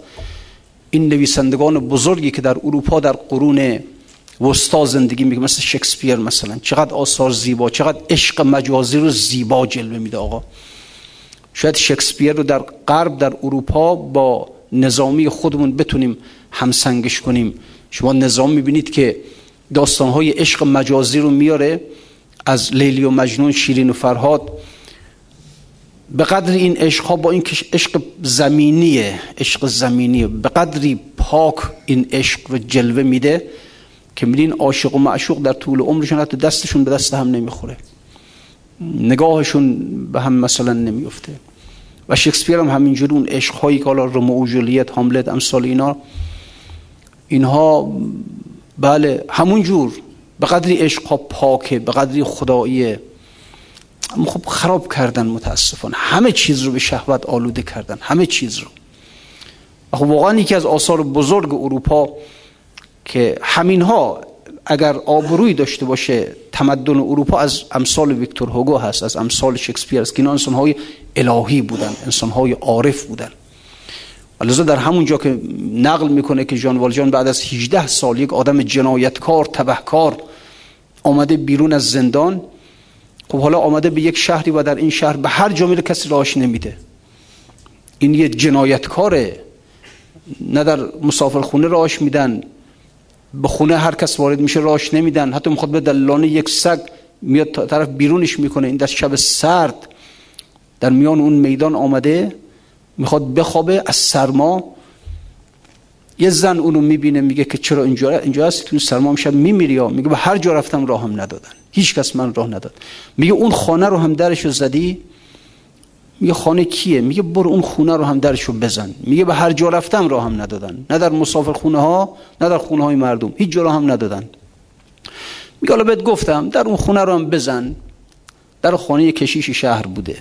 Speaker 1: این نویسندگان بزرگی که در اروپا در قرون وسطا زندگی می‌کنه مثل شکسپیر مثلا. چقدر آثار زیبا چقدر عشق مجازی رو زیبا جلوه میده آقا. شاید شکسپیر رو در غرب در اروپا با نظامی خودمون بتونیم همسنگش کنیم. شما نظام می‌بینید که داستانهای عشق مجازی رو میاره. از لیلی و مجنون شیرین و فرهاد. به قدر این عشق ها با این عشق زمینیه عشق زمینیه. به قدری پاک این عشق رو جلوه میده که میدین عاشق و معشوق در طول عمرشون حتی دستشون به دست هم نمی‌خوره. نگاهشون به هم مثلا نمیفته و شکسپیر هم همینجوری اون عشق هایی که حالا رومئو و جولیت هاملت امثال اینا اینها بله همون جور به قدری عشق پاکه به قدری خداییه. اما خب خراب کردن متاسفانه. همه چیز رو به شهوت آلوده کردن. همه چیز رو. خب واقعا یکی از آثار بزرگ اروپا که همین ها اگر آبروی داشته باشه تمدن اروپا از امثال ویکتور هوگو هست از امثال شکسپیر است که اینا انسان های الهی بودن انسان های عارف بودن. لذا در همون جا که نقل می‌کنه که جان والجان بعد از 18 سال یک آدم جنایتکار تبهکار آمده بیرون از زندان. خب حالا آمده به یک شهری و در این شهر به هر جا کسی راهش نمیده. این یه جنایتکاره. نه در مسافرخونه راهش میدن به خونه هر کس وارد میشه راهش نمیدن. حتی می‌خواد به دلانه یک سگ میاد طرف بیرونش می‌کنه. این در شب سرد در میان اون میدان آمده می‌خواد بخوابه از سرما. یه زن اونو می‌بینه میگه که چرا اینجا اینجا هستی؟ تو سرما میشه میمیری یا؟ میگه به هر جا رفتم راهم ندادن. هیچ کس من راه نداد. میگه اون خانه رو هم درشو زدی؟ میگه خانه کیه؟ میگه برو اون خونه رو هم درشو بزن. میگه به هر جا رفتم راه هم ندادن. نه در مسافر خونه ها نه در خونه های مردم. هیچ جا هم ندادن. میگه حالا بهت گفتم در اون خونه رو هم بزن. در خانه کشیش شهر بوده.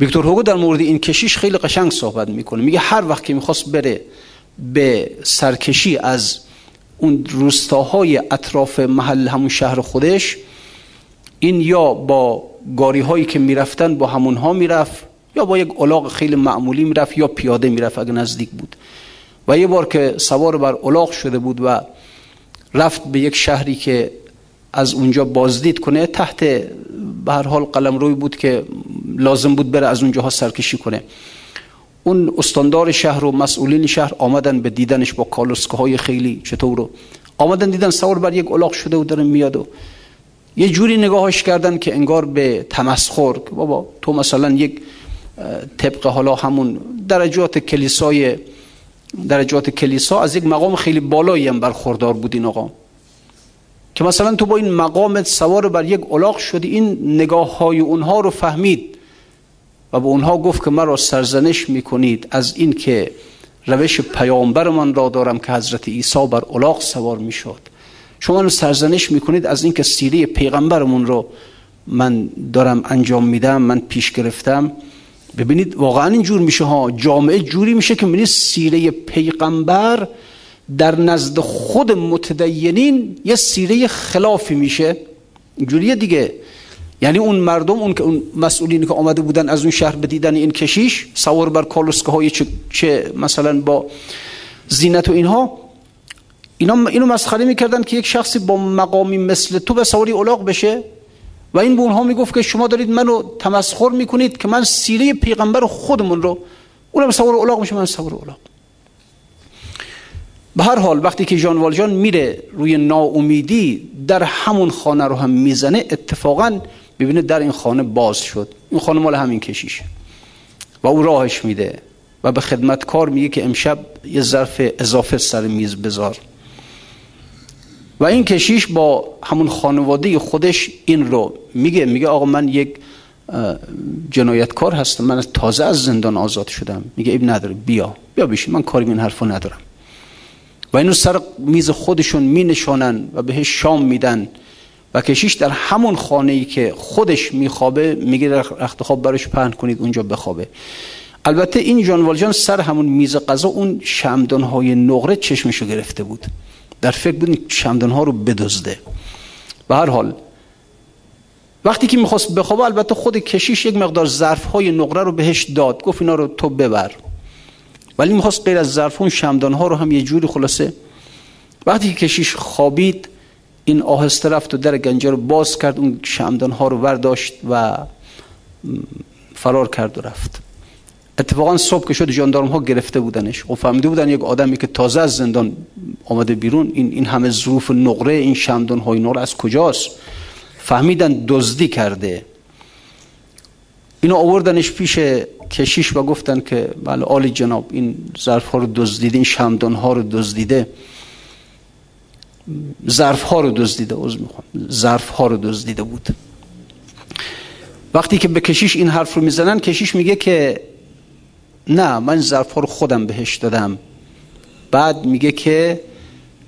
Speaker 1: ویکتور هوگو در مورد این کشیش خیلی قشنگ صحبت می‌کنه. میگه هر وقت که می‌خواست بره به سرکشی از اون روستاهای اطراف محل همون شهر خودش این یا با گاری هایی که می‌رفتن با همون ها می‌رفت یا با یک الاغ خیلی معمولی می‌رفت یا پیاده می‌رفت اگه نزدیک بود. و یه بار که سوار بر الاغ شده بود و رفت به یک شهری که از اونجا بازدید کنه تحت به هر حال قلم روی بود که لازم بود بره از اونجاها سرکشی کنه. اون استاندار شهر و مسئولین شهر آمدن به دیدنش با کالسکه های خیلی چطور رو. آمدن دیدن سوار بر یک الاغ شده و داره میاد و یه جوری نگاهش کردن که انگار به تمسخر بابا تو مثلا یک طبق حالا همون درجات کلیسای درجات کلیسا از یک مقام خیلی بالایی هم برخوردار بود این آقا. که مثلا تو با این مقامت سوار بر یک الاغ شدی این نگاه های اونها رو فهمید و به اونها گفت که مرا سرزنش می‌کنید از این که روش پیامبرمان را دارم که حضرت عیسی بر الاغ سوار می‌شد. شما سرزنش می‌کنید از اینکه سیره پیغمبرمون رو من دارم انجام میدم من پیش گرفتم. ببینید واقعا اینجور میشه ها. جامعه جوری میشه که می‌بینید سیره پیغمبر در نزد خود متدینین یه سیره خلافی میشه. جوریه دیگه. یعنی اون مردم اون که اون مسئولینی که آمده بودن از اون شهر به دیدن این کشیش سوار بر کالسکه های چه, چه مثلا با زینت و اینها اینا اینو مسخره می‌کردن که یک شخصی با مقامی مثل تو به سواری الاغ بشه و این به اونها می‌گفت که شما دارید منو تمسخر می‌کنید که من سیره پیغمبر خودمون رو اونم سوار الاغ میشه من سوار الاغ به هر حال وقتی که جان والجان میره روی ناامیدی در همون خانه رو هم می‌زنه اتفاقا ببینه در این خانه باز شد. این خانه مال همین کشیشه. و او راهش میده و به خدمتکار میگه که امشب یه ظرف اضافه سر میز بذار. و این کشیش با همون خانواده خودش این رو میگه میگه آقا من یک جنایتکار هستم من تازه از زندان آزاد شدم. میگه اب نداره بیا بیا بشین من کاری این حرفو ندارم. و اینو سر میز خودشون می نشانن و بهش شام میدن. و کشیش در همون خانه ای که خودش میخوابه میگه رخت خواب براش پهن کنید اونجا بخوابه. البته این جان والجان سر همون میز قضا اون شمدان های نقره چشمشو گرفته بود. در فکر بود شمدان ها رو بدزده. به هر حال وقتی که می‌خواست بخوابه البته خود کشیش یک مقدار ظرف های نقره رو بهش داد. گفت اینا رو تو ببر. ولی می‌خواست غیر از ظرف اون شمدان ها رو هم یه جوری خلاصه. وقتی که کشیش خوابید این آهسته رفت و در گنجه رو باز کرد اون شمدان ها رو برداشت و فرار کرد و رفت. اتفاقا صبح که شد جاندارم ها گرفته بودنش. و فهمیده بودن یک آدمی که تازه از زندان آمده بیرون این این همه ظروف نقره این شمدان های نقره از کجاست؟ فهمیدن دزدی کرده. اینو آوردنش پیش کشیش و گفتن که بله آلی جناب این ظرف ها رو دزدیده این شمدان ها رو دزدیده. ظرف ها رو دزدیده عذر می‌خوام. ظرف ها رو دزدیده بود. وقتی که به کشیش این حرف رو می‌زنن کشیش میگه که نه من ظرف رو خودم بهش دادم. بعد میگه که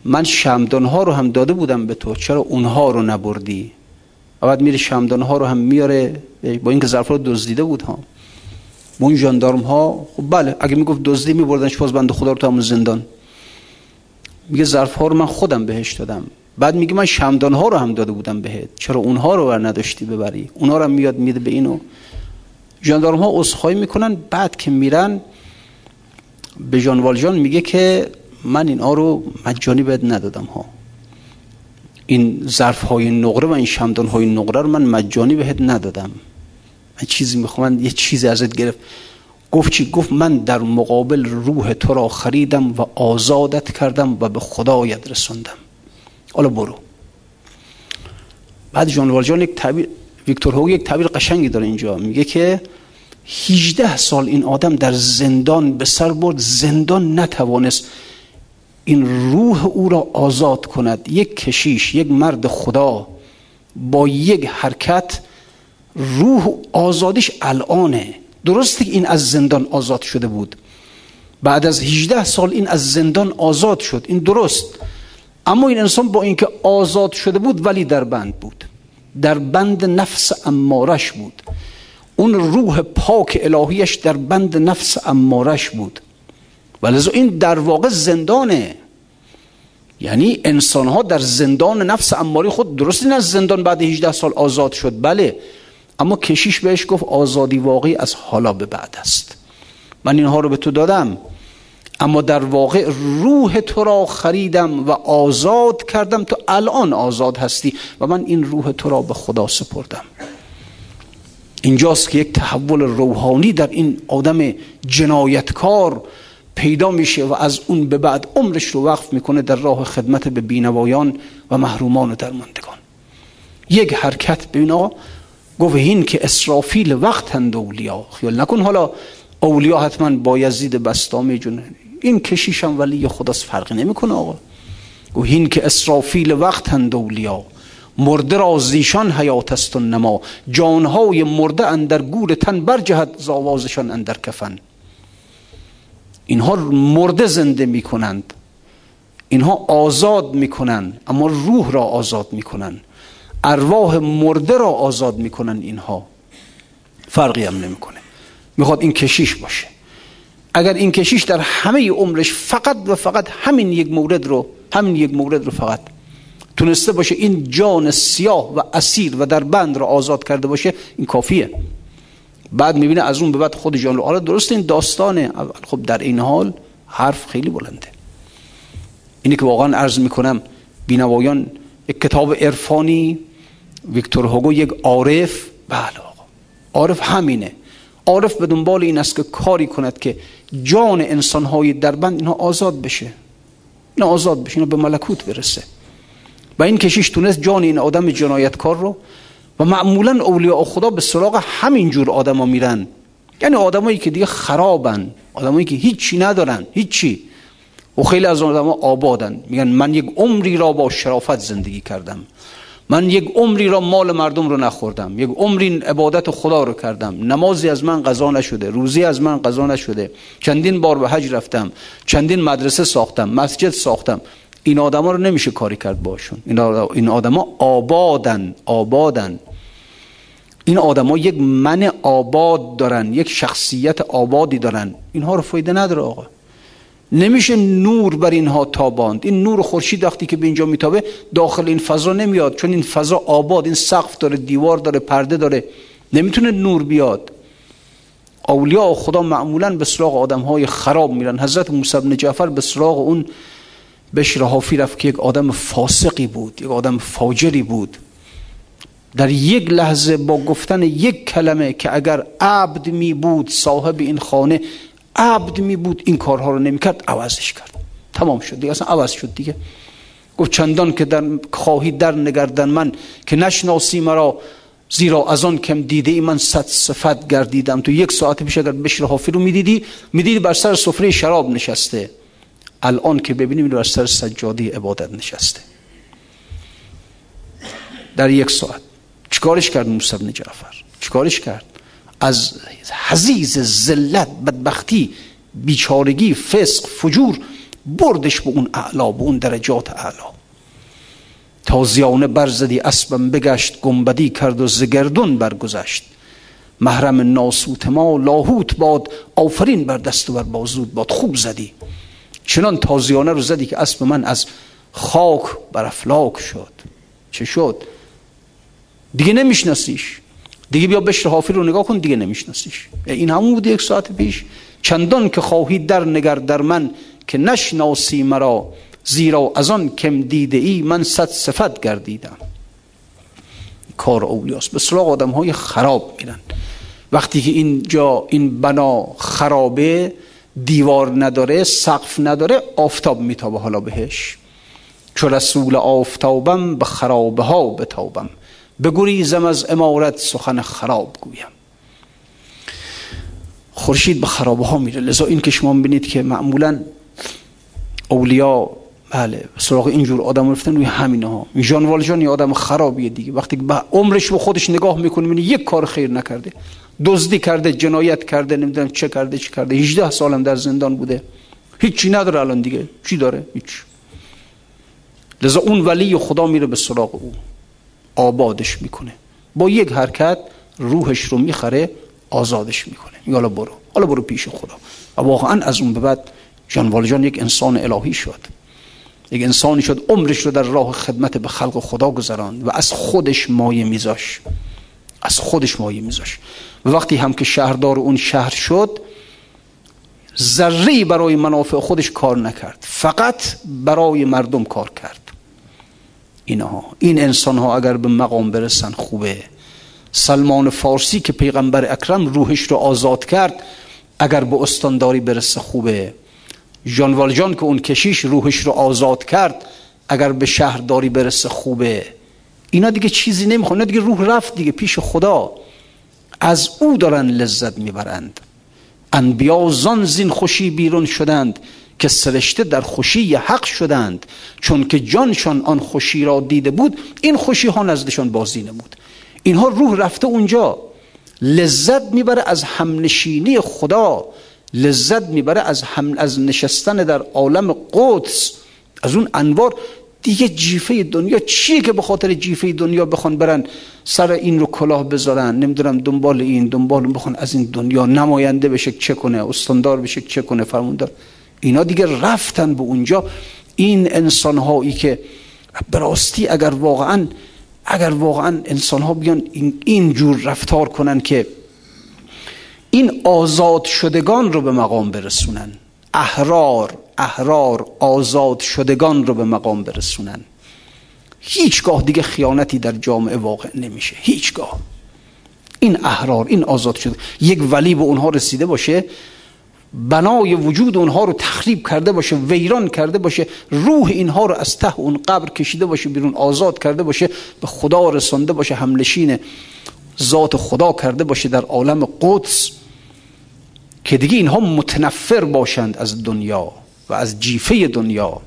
Speaker 1: من شمدان ها رو هم داده بودم به تو چرا اونها رو نبردی؟ بعد میره شمدان ها رو هم میاره با اینکه ظرف رو دزدیده بود ها. اون ژاندارم ها خب بله اگه می‌گفت دزدی میبردنش باز بنده خدا رو تو همون زندان. میگه ظرف ها رو من خودم بهش دادم. بعد میگه من شمدان ها رو هم داده بودم بهت چرا اونها رو ور نداشتی ببری؟ اونها رو هم میاد میده به اینو. ژاندارم ها عذرخواهی می‌کنن بعد که میرن به جان میگه که من این رو مجانی بهت ندادم ها. این ظرف های نقره و این شمدان های نقره رو من مجانی بهت ندادم. من چیزی می‌خوام یه چیزی ازت گرفت. گفت چی؟ گفت من در مقابل روح تو را خریدم و آزادت کردم و به خدایت رسوندم. حالا برو. بعد جان یک تعبیر ویکتور هوگ یک تعبیر قشنگی داره اینجا. میگه که 18 سال این آدم در زندان به سر برد زندان نتوانست این روح او را آزاد کند. یک کشیش یک مرد خدا با یک حرکت روح آزادیش الانه. درسته که این از زندان آزاد شده بود. بعد از 18 سال این از زندان آزاد شد. این درست. اما این انسان با اینکه آزاد شده بود ولی در بند بود. در بند نفس امارش بود. اون روح پاک الهیش در بند نفس امارش بود. ولی این در واقع زندانه. یعنی انسان ها در زندان نفس اماری خود درست این از زندان بعد 18 سال آزاد شد. بله. اما کشیش بهش گفت آزادی واقعی از حالا به بعد است. من اینها رو به تو دادم. اما در واقع روح تو را خریدم و آزاد کردم تو الان آزاد هستی و من این روح تو را به خدا سپردم. اینجاست که یک تحول روحانی در این آدم جنایتکار پیدا میشه و از اون به بعد عمرش رو وقف می‌کنه در راه خدمت به بینوایان و محرومان و درماندگان. یک حرکت اینا گفت این که اسرافیل وقت هند اولیا خیال نکن حالا اولیا حتما با یزید بستامی جون این کشیشم ولی خداست فرقی نمی‌کنه آقا. گفت این که اسرافیل وقت هند اولیا مرده را زیشان حیات است و نما. جانهای مرده اندر گور تن برجهد زاوازشان اندر کفن. اینها مرده زنده می‌کنند. اینها آزاد می‌کنند. اما روح را آزاد می‌کنند. ارواح مرده را آزاد می‌کنن اینها. فرقی هم نمی‌کنه. می‌خواد این کشیش باشه. اگر این کشیش در همه عمرش فقط و فقط همین یک مورد رو همین یک مورد رو فقط تونسته باشه این جان سیاه و اسیر و در بند رو آزاد کرده باشه این کافیه. بعد می‌بینه از اون به بعد خود جان رو. آره درست این داستانه خب در این حال حرف خیلی بلنده. اینی که واقعا عرض می‌کنم بینوایان یک کتاب عرفانی ویکتور هوگو یک عارف. بله آقا. عارف همینه. عارف به دنبال این است که کاری کند که جان انسانهای در بند اینها آزاد بشه. اینا آزاد بشه اینا به ملکوت برسه. و این کشیش تونست جان این آدم جنایتکار رو و معمولا اولیاء خدا به سراغ همین جور آدما میرن. یعنی آدمایی که دیگه خرابن آدمایی که هیچی ندارن هیچی. و خیلی از آدم ها آبادن. میگن من یک عمری را با شرافت زندگی کردم. من یک عمری را مال مردم رو نخوردم یک عمری عبادت خدا رو کردم. نمازی از من قضا نشده روزی از من قضا نشده. چندین بار به حج رفتم چندین مدرسه ساختم مسجد ساختم. این آدما رو نمیشه کاری کرد باشون. این آدما آبادن آبادن. این آدما یک من آباد دارن یک شخصیت آبادی دارن. اینها رو فایده نداره آقا. نمیشه نور بر اینها تاباند. این نور خورشید وقتی که به اینجا میتابه داخل این فضا نمیاد. چون این فضا آباد این سقف داره دیوار داره پرده داره. نمی‌تونه نور بیاد. اولیاء خدا معمولا به سراغ آدم های خراب میرن. حضرت موسی بن جعفر به سراغ اون بشرحافی رفت که یک آدم فاسقی بود یک آدم فاجری بود. در یک لحظه با گفتن یک کلمه که اگر عبد می بود صاحب این خانه عبد می بود این کارها رو نمی کرد عوضش کرد. تمام شد دیگه اصلا عوض شد دیگه. گفت چندان که در خواهی در نگردن من که نشناسی مرا زیرا از آن کم دیده ای من صد صفت گردیدم. تو یک ساعت پیش اگر بشر حافی رو می‌دیدی می‌دیدی بر سر سفره شراب نشسته. الان که ببینیم بر سر سجادی عبادت نشسته. در یک ساعت. چیکارش کرد موسی بن جعفر؟ چیکارش کرد؟ از حزیز ذلت بدبختی بیچارگی فسق فجور بردش به اون اعلا به اون درجات اعلا. تازیانه برزدی اسبم بگشت گنبدی کرد و زگردون برگذشت. محرم ناسوت ما لاهوت باد آفرین بر دست و بر بازود باد خوب زدی. چنان تازیانه رو زدی که اسب من از خاک بر افلاک شد. چه شد؟ دیگه نمیشناسیش. دیگه بیا بشر حافی رو نگاه کن دیگه نمیشناسیش. این همون بود یک ساعت پیش. چندان که خواهی در نگر در من که نشناسی مرا زیرا از آن کم دیده ای من صد صفت گردیدم. کار اولیاست به سراغ آدم های خراب میرن وقتی که اینجا این بنا خرابه دیوار نداره سقف نداره آفتاب میتابه حالا بهش. چو رسول آفتابم به خرابه ها بتابم. بگریزم از امارت سخن خراب گویم. خورشید به خرابه ها میره. لذا این که شما بینید که معمولا اولیا بله سراغ اینجور آدم رفتن روی همینه ها جان یه آدم خرابیه دیگه. وقتی به عمرش به خودش نگاه می‌کنه می‌بینه یک کار خیر نکرده. دزدی کرده جنایت کرده نمی‌دونم چه کرده چه کرده. 18 سالم در زندان بوده. هیچی نداره الان دیگه. چی داره؟ هیچ. لذا اون ولی خدا میره به سراغ او. آبادش می‌کنه. با یک حرکت روحش رو می‌خره آزادش می‌کنه. حالا برو. حالا برو پیش خدا. و واقعا از اون به بعد جان والجان یک انسان الهی شد. یک انسانی شد عمرش رو در راه خدمت به خلق خدا گذراند و از خودش مایه میذاش. از خودش مایه میذاش. و وقتی هم که شهردار اون شهر شد ذره برای منافع خودش کار نکرد. فقط برای مردم کار کرد. اینها. این انسان ها اگر به مقام برسن خوبه. سلمان فارسی که پیغمبر اکرم روحش رو آزاد کرد اگر به استانداری برسه خوبه. جان که اون کشیش روحش رو آزاد کرد اگر به شهرداری برسه خوبه. اینا دیگه چیزی نمی‌خوان دیگه روح رفت دیگه پیش خدا. از او دارن لذت می‌برند. انبیا زان زین خوشی بیرون شدند. که سرشته در خوشی حق شدند چون که جانشان آن خوشی را دیده بود این خوشی ها نزدشان بازی نمود اینها روح رفته اونجا. لذت می‌بره از همنشینی خدا. لذت می‌بره از هم از نشستن در عالم قدس. از اون انوار. دیگه جیفه دنیا چیه که به خاطر جیفه دنیا بخوان برن سر این رو کلاه بذارن؟ نمی‌دونم دنبال این دنبال بخوان از این دنیا نماینده بشه چه کنه؟ استاندار بشه چه کنه؟ فرموندار. اینا دیگه رفتن به اونجا. این انسان هایی که براستی اگر واقعا اگر واقعا انسان ها بیان این, جور رفتار کنن که این آزاد شدگان رو به مقام برسونن. احرار احرار آزاد شدگان رو به مقام برسونن. هیچگاه دیگه خیانتی در جامعه واقع نمیشه. هیچگاه. این احرار این آزاد شده یک ولی به اونها رسیده باشه بنای وجود اونها رو تخریب کرده باشه ویران کرده باشه روح اینها رو از ته اون قبر کشیده باشه بیرون آزاد کرده باشه به خدا رسانده باشه هملشین ذات خدا کرده باشه در عالم قدس که دیگه اینها متنفر باشند از دنیا و از جیفه دنیا.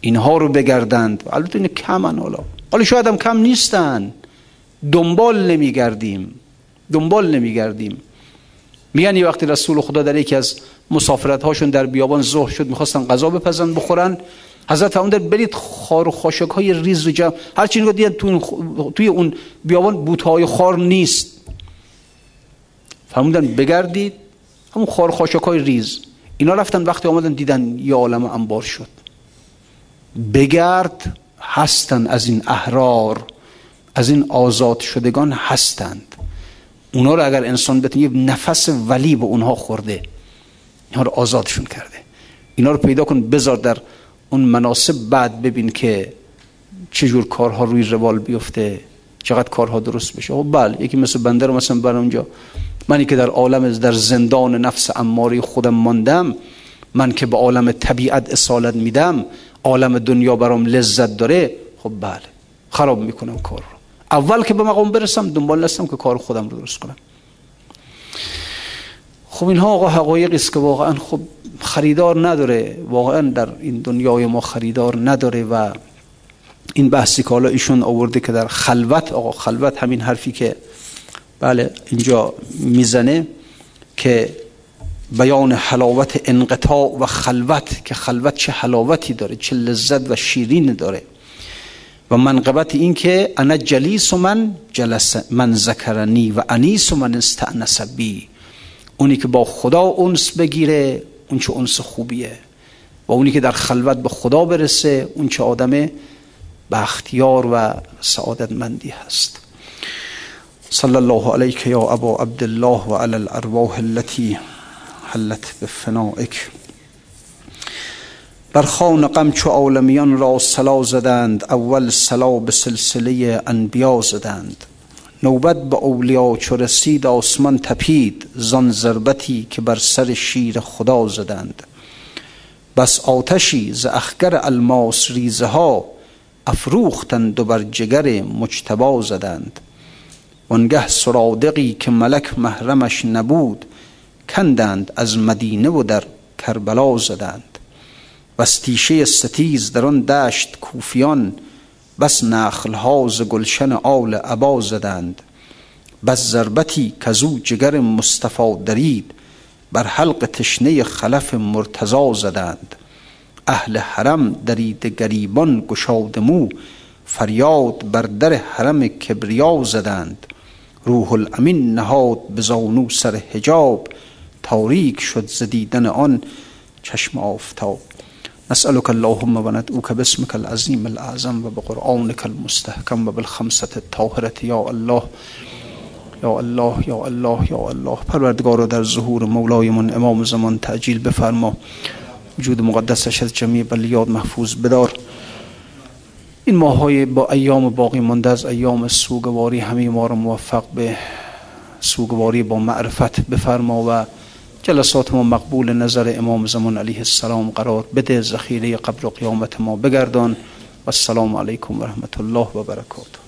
Speaker 1: اینها رو بگردند. البته این کمن حالا. حالا شاید هم کم نیستن. دنبال نمیگردیم. دنبال نمیگردیم. میگن یه وقتی رسول خدا در یکی از مسافرت هاشون در بیابان ظهر شد می‌خواستن غذا بپزن بخورن. حضرت همون در برید خار و خاشک های ریز رو جمع. هرچی نگاه دیدن توی اون بیابان بوتهای خار نیست. فرمودن بگردید همون خار خاشک های ریز. اینا رفتن وقتی آمدن دیدن یه عالم انبار شد. بگرد هستن از این احرار از این آزاد شدگان هستند. اونا رو اگر انسان بتونه یه نفس ولی به اونها خورده اینا رو آزادشون کرده. اینا رو پیدا کن بذار در اون مناسب بعد ببین که چجور کارها روی روال بیفته چقدر کارها درست بشه. خب بله یکی مثل بنده رو مثلا بر اونجا منی که در عالم در زندان نفس اماری خودم ماندم من که به عالم طبیعت اصالت میدم عالم دنیا برام لذت داره خب بله خراب می‌کنم کار اول که به مقام برسم دنبال نستم که کار خودم رو درست کنم. خب اینها آقا حقایق است که واقعا خب خریدار نداره. واقعا در این دنیای ما خریدار نداره و این بحثی که حالا ایشون آورده که در خلوت آقا خلوت همین حرفی که بله اینجا می‌زنه که بیان حلاوت انقطاع و خلوت که خلوت چه حلاوتی داره چه لذت و شیرین داره. و منقبت این که انا جلیس و من جلس من ذکرنی و انیس و من استعنس بی. اونی که با خدا اونس بگیره اون چه اونس خوبیه. و اونی که در خلوت به خدا برسه اون چه آدم بختیار و سعادتمندی هست. صلی الله علیک یا ابا عبدالله و علی الارواح التي حلت بفنائک. بر خان غم چو عالمیان را سلا زدند اول سلا به سلسله انبیا زدند. نوبت به اولیا چو رسید آسمان تپید زان ضربتی که بر سر شیر خدا زدند. بس آتشی ز اخگر الماس ریزه ها افروختند و بر جگر مجتبا زدند. وانگه سرادقی که ملک محرمش نبود کندند از مدینه و در کربلا زدند. بس تیشه ستیز در آن دشت کوفیان بس نخلها ز گلشن آل عبا زدند. بس ضربتی کزو جگر مصطفی درید بر حلق تشنه خلف مرتضا زدند. اهل حرم درید گریبان گشاد مو فریاد بر در حرم کبریا زدند. روح الامین نهاد به زانو سر حجاب تاریک شد ز دیدن آن چشم آفتاب. نسألك اللهم وندعوك باسمك العظيم الأعظم وبقرآنك المستحكم وبالخمسة الطاهرة. یا الله یا الله یا الله یا الله. پروردگار در ظهور مولایمون امام زمان تعجیل بفرما. وجود مقدسش از جمیع بلیاد محفوظ بدار. این ماهای با ایام باقی مانده از ایام سوگواری همه ما را موفق به سوگواری با معرفت بفرما و جلسات ما مقبول نظر امام زمان علیه السلام قرار بده. ذخیره قبر و قیامت ما بگردان. و السلام علیکم و رحمت الله و برکاته.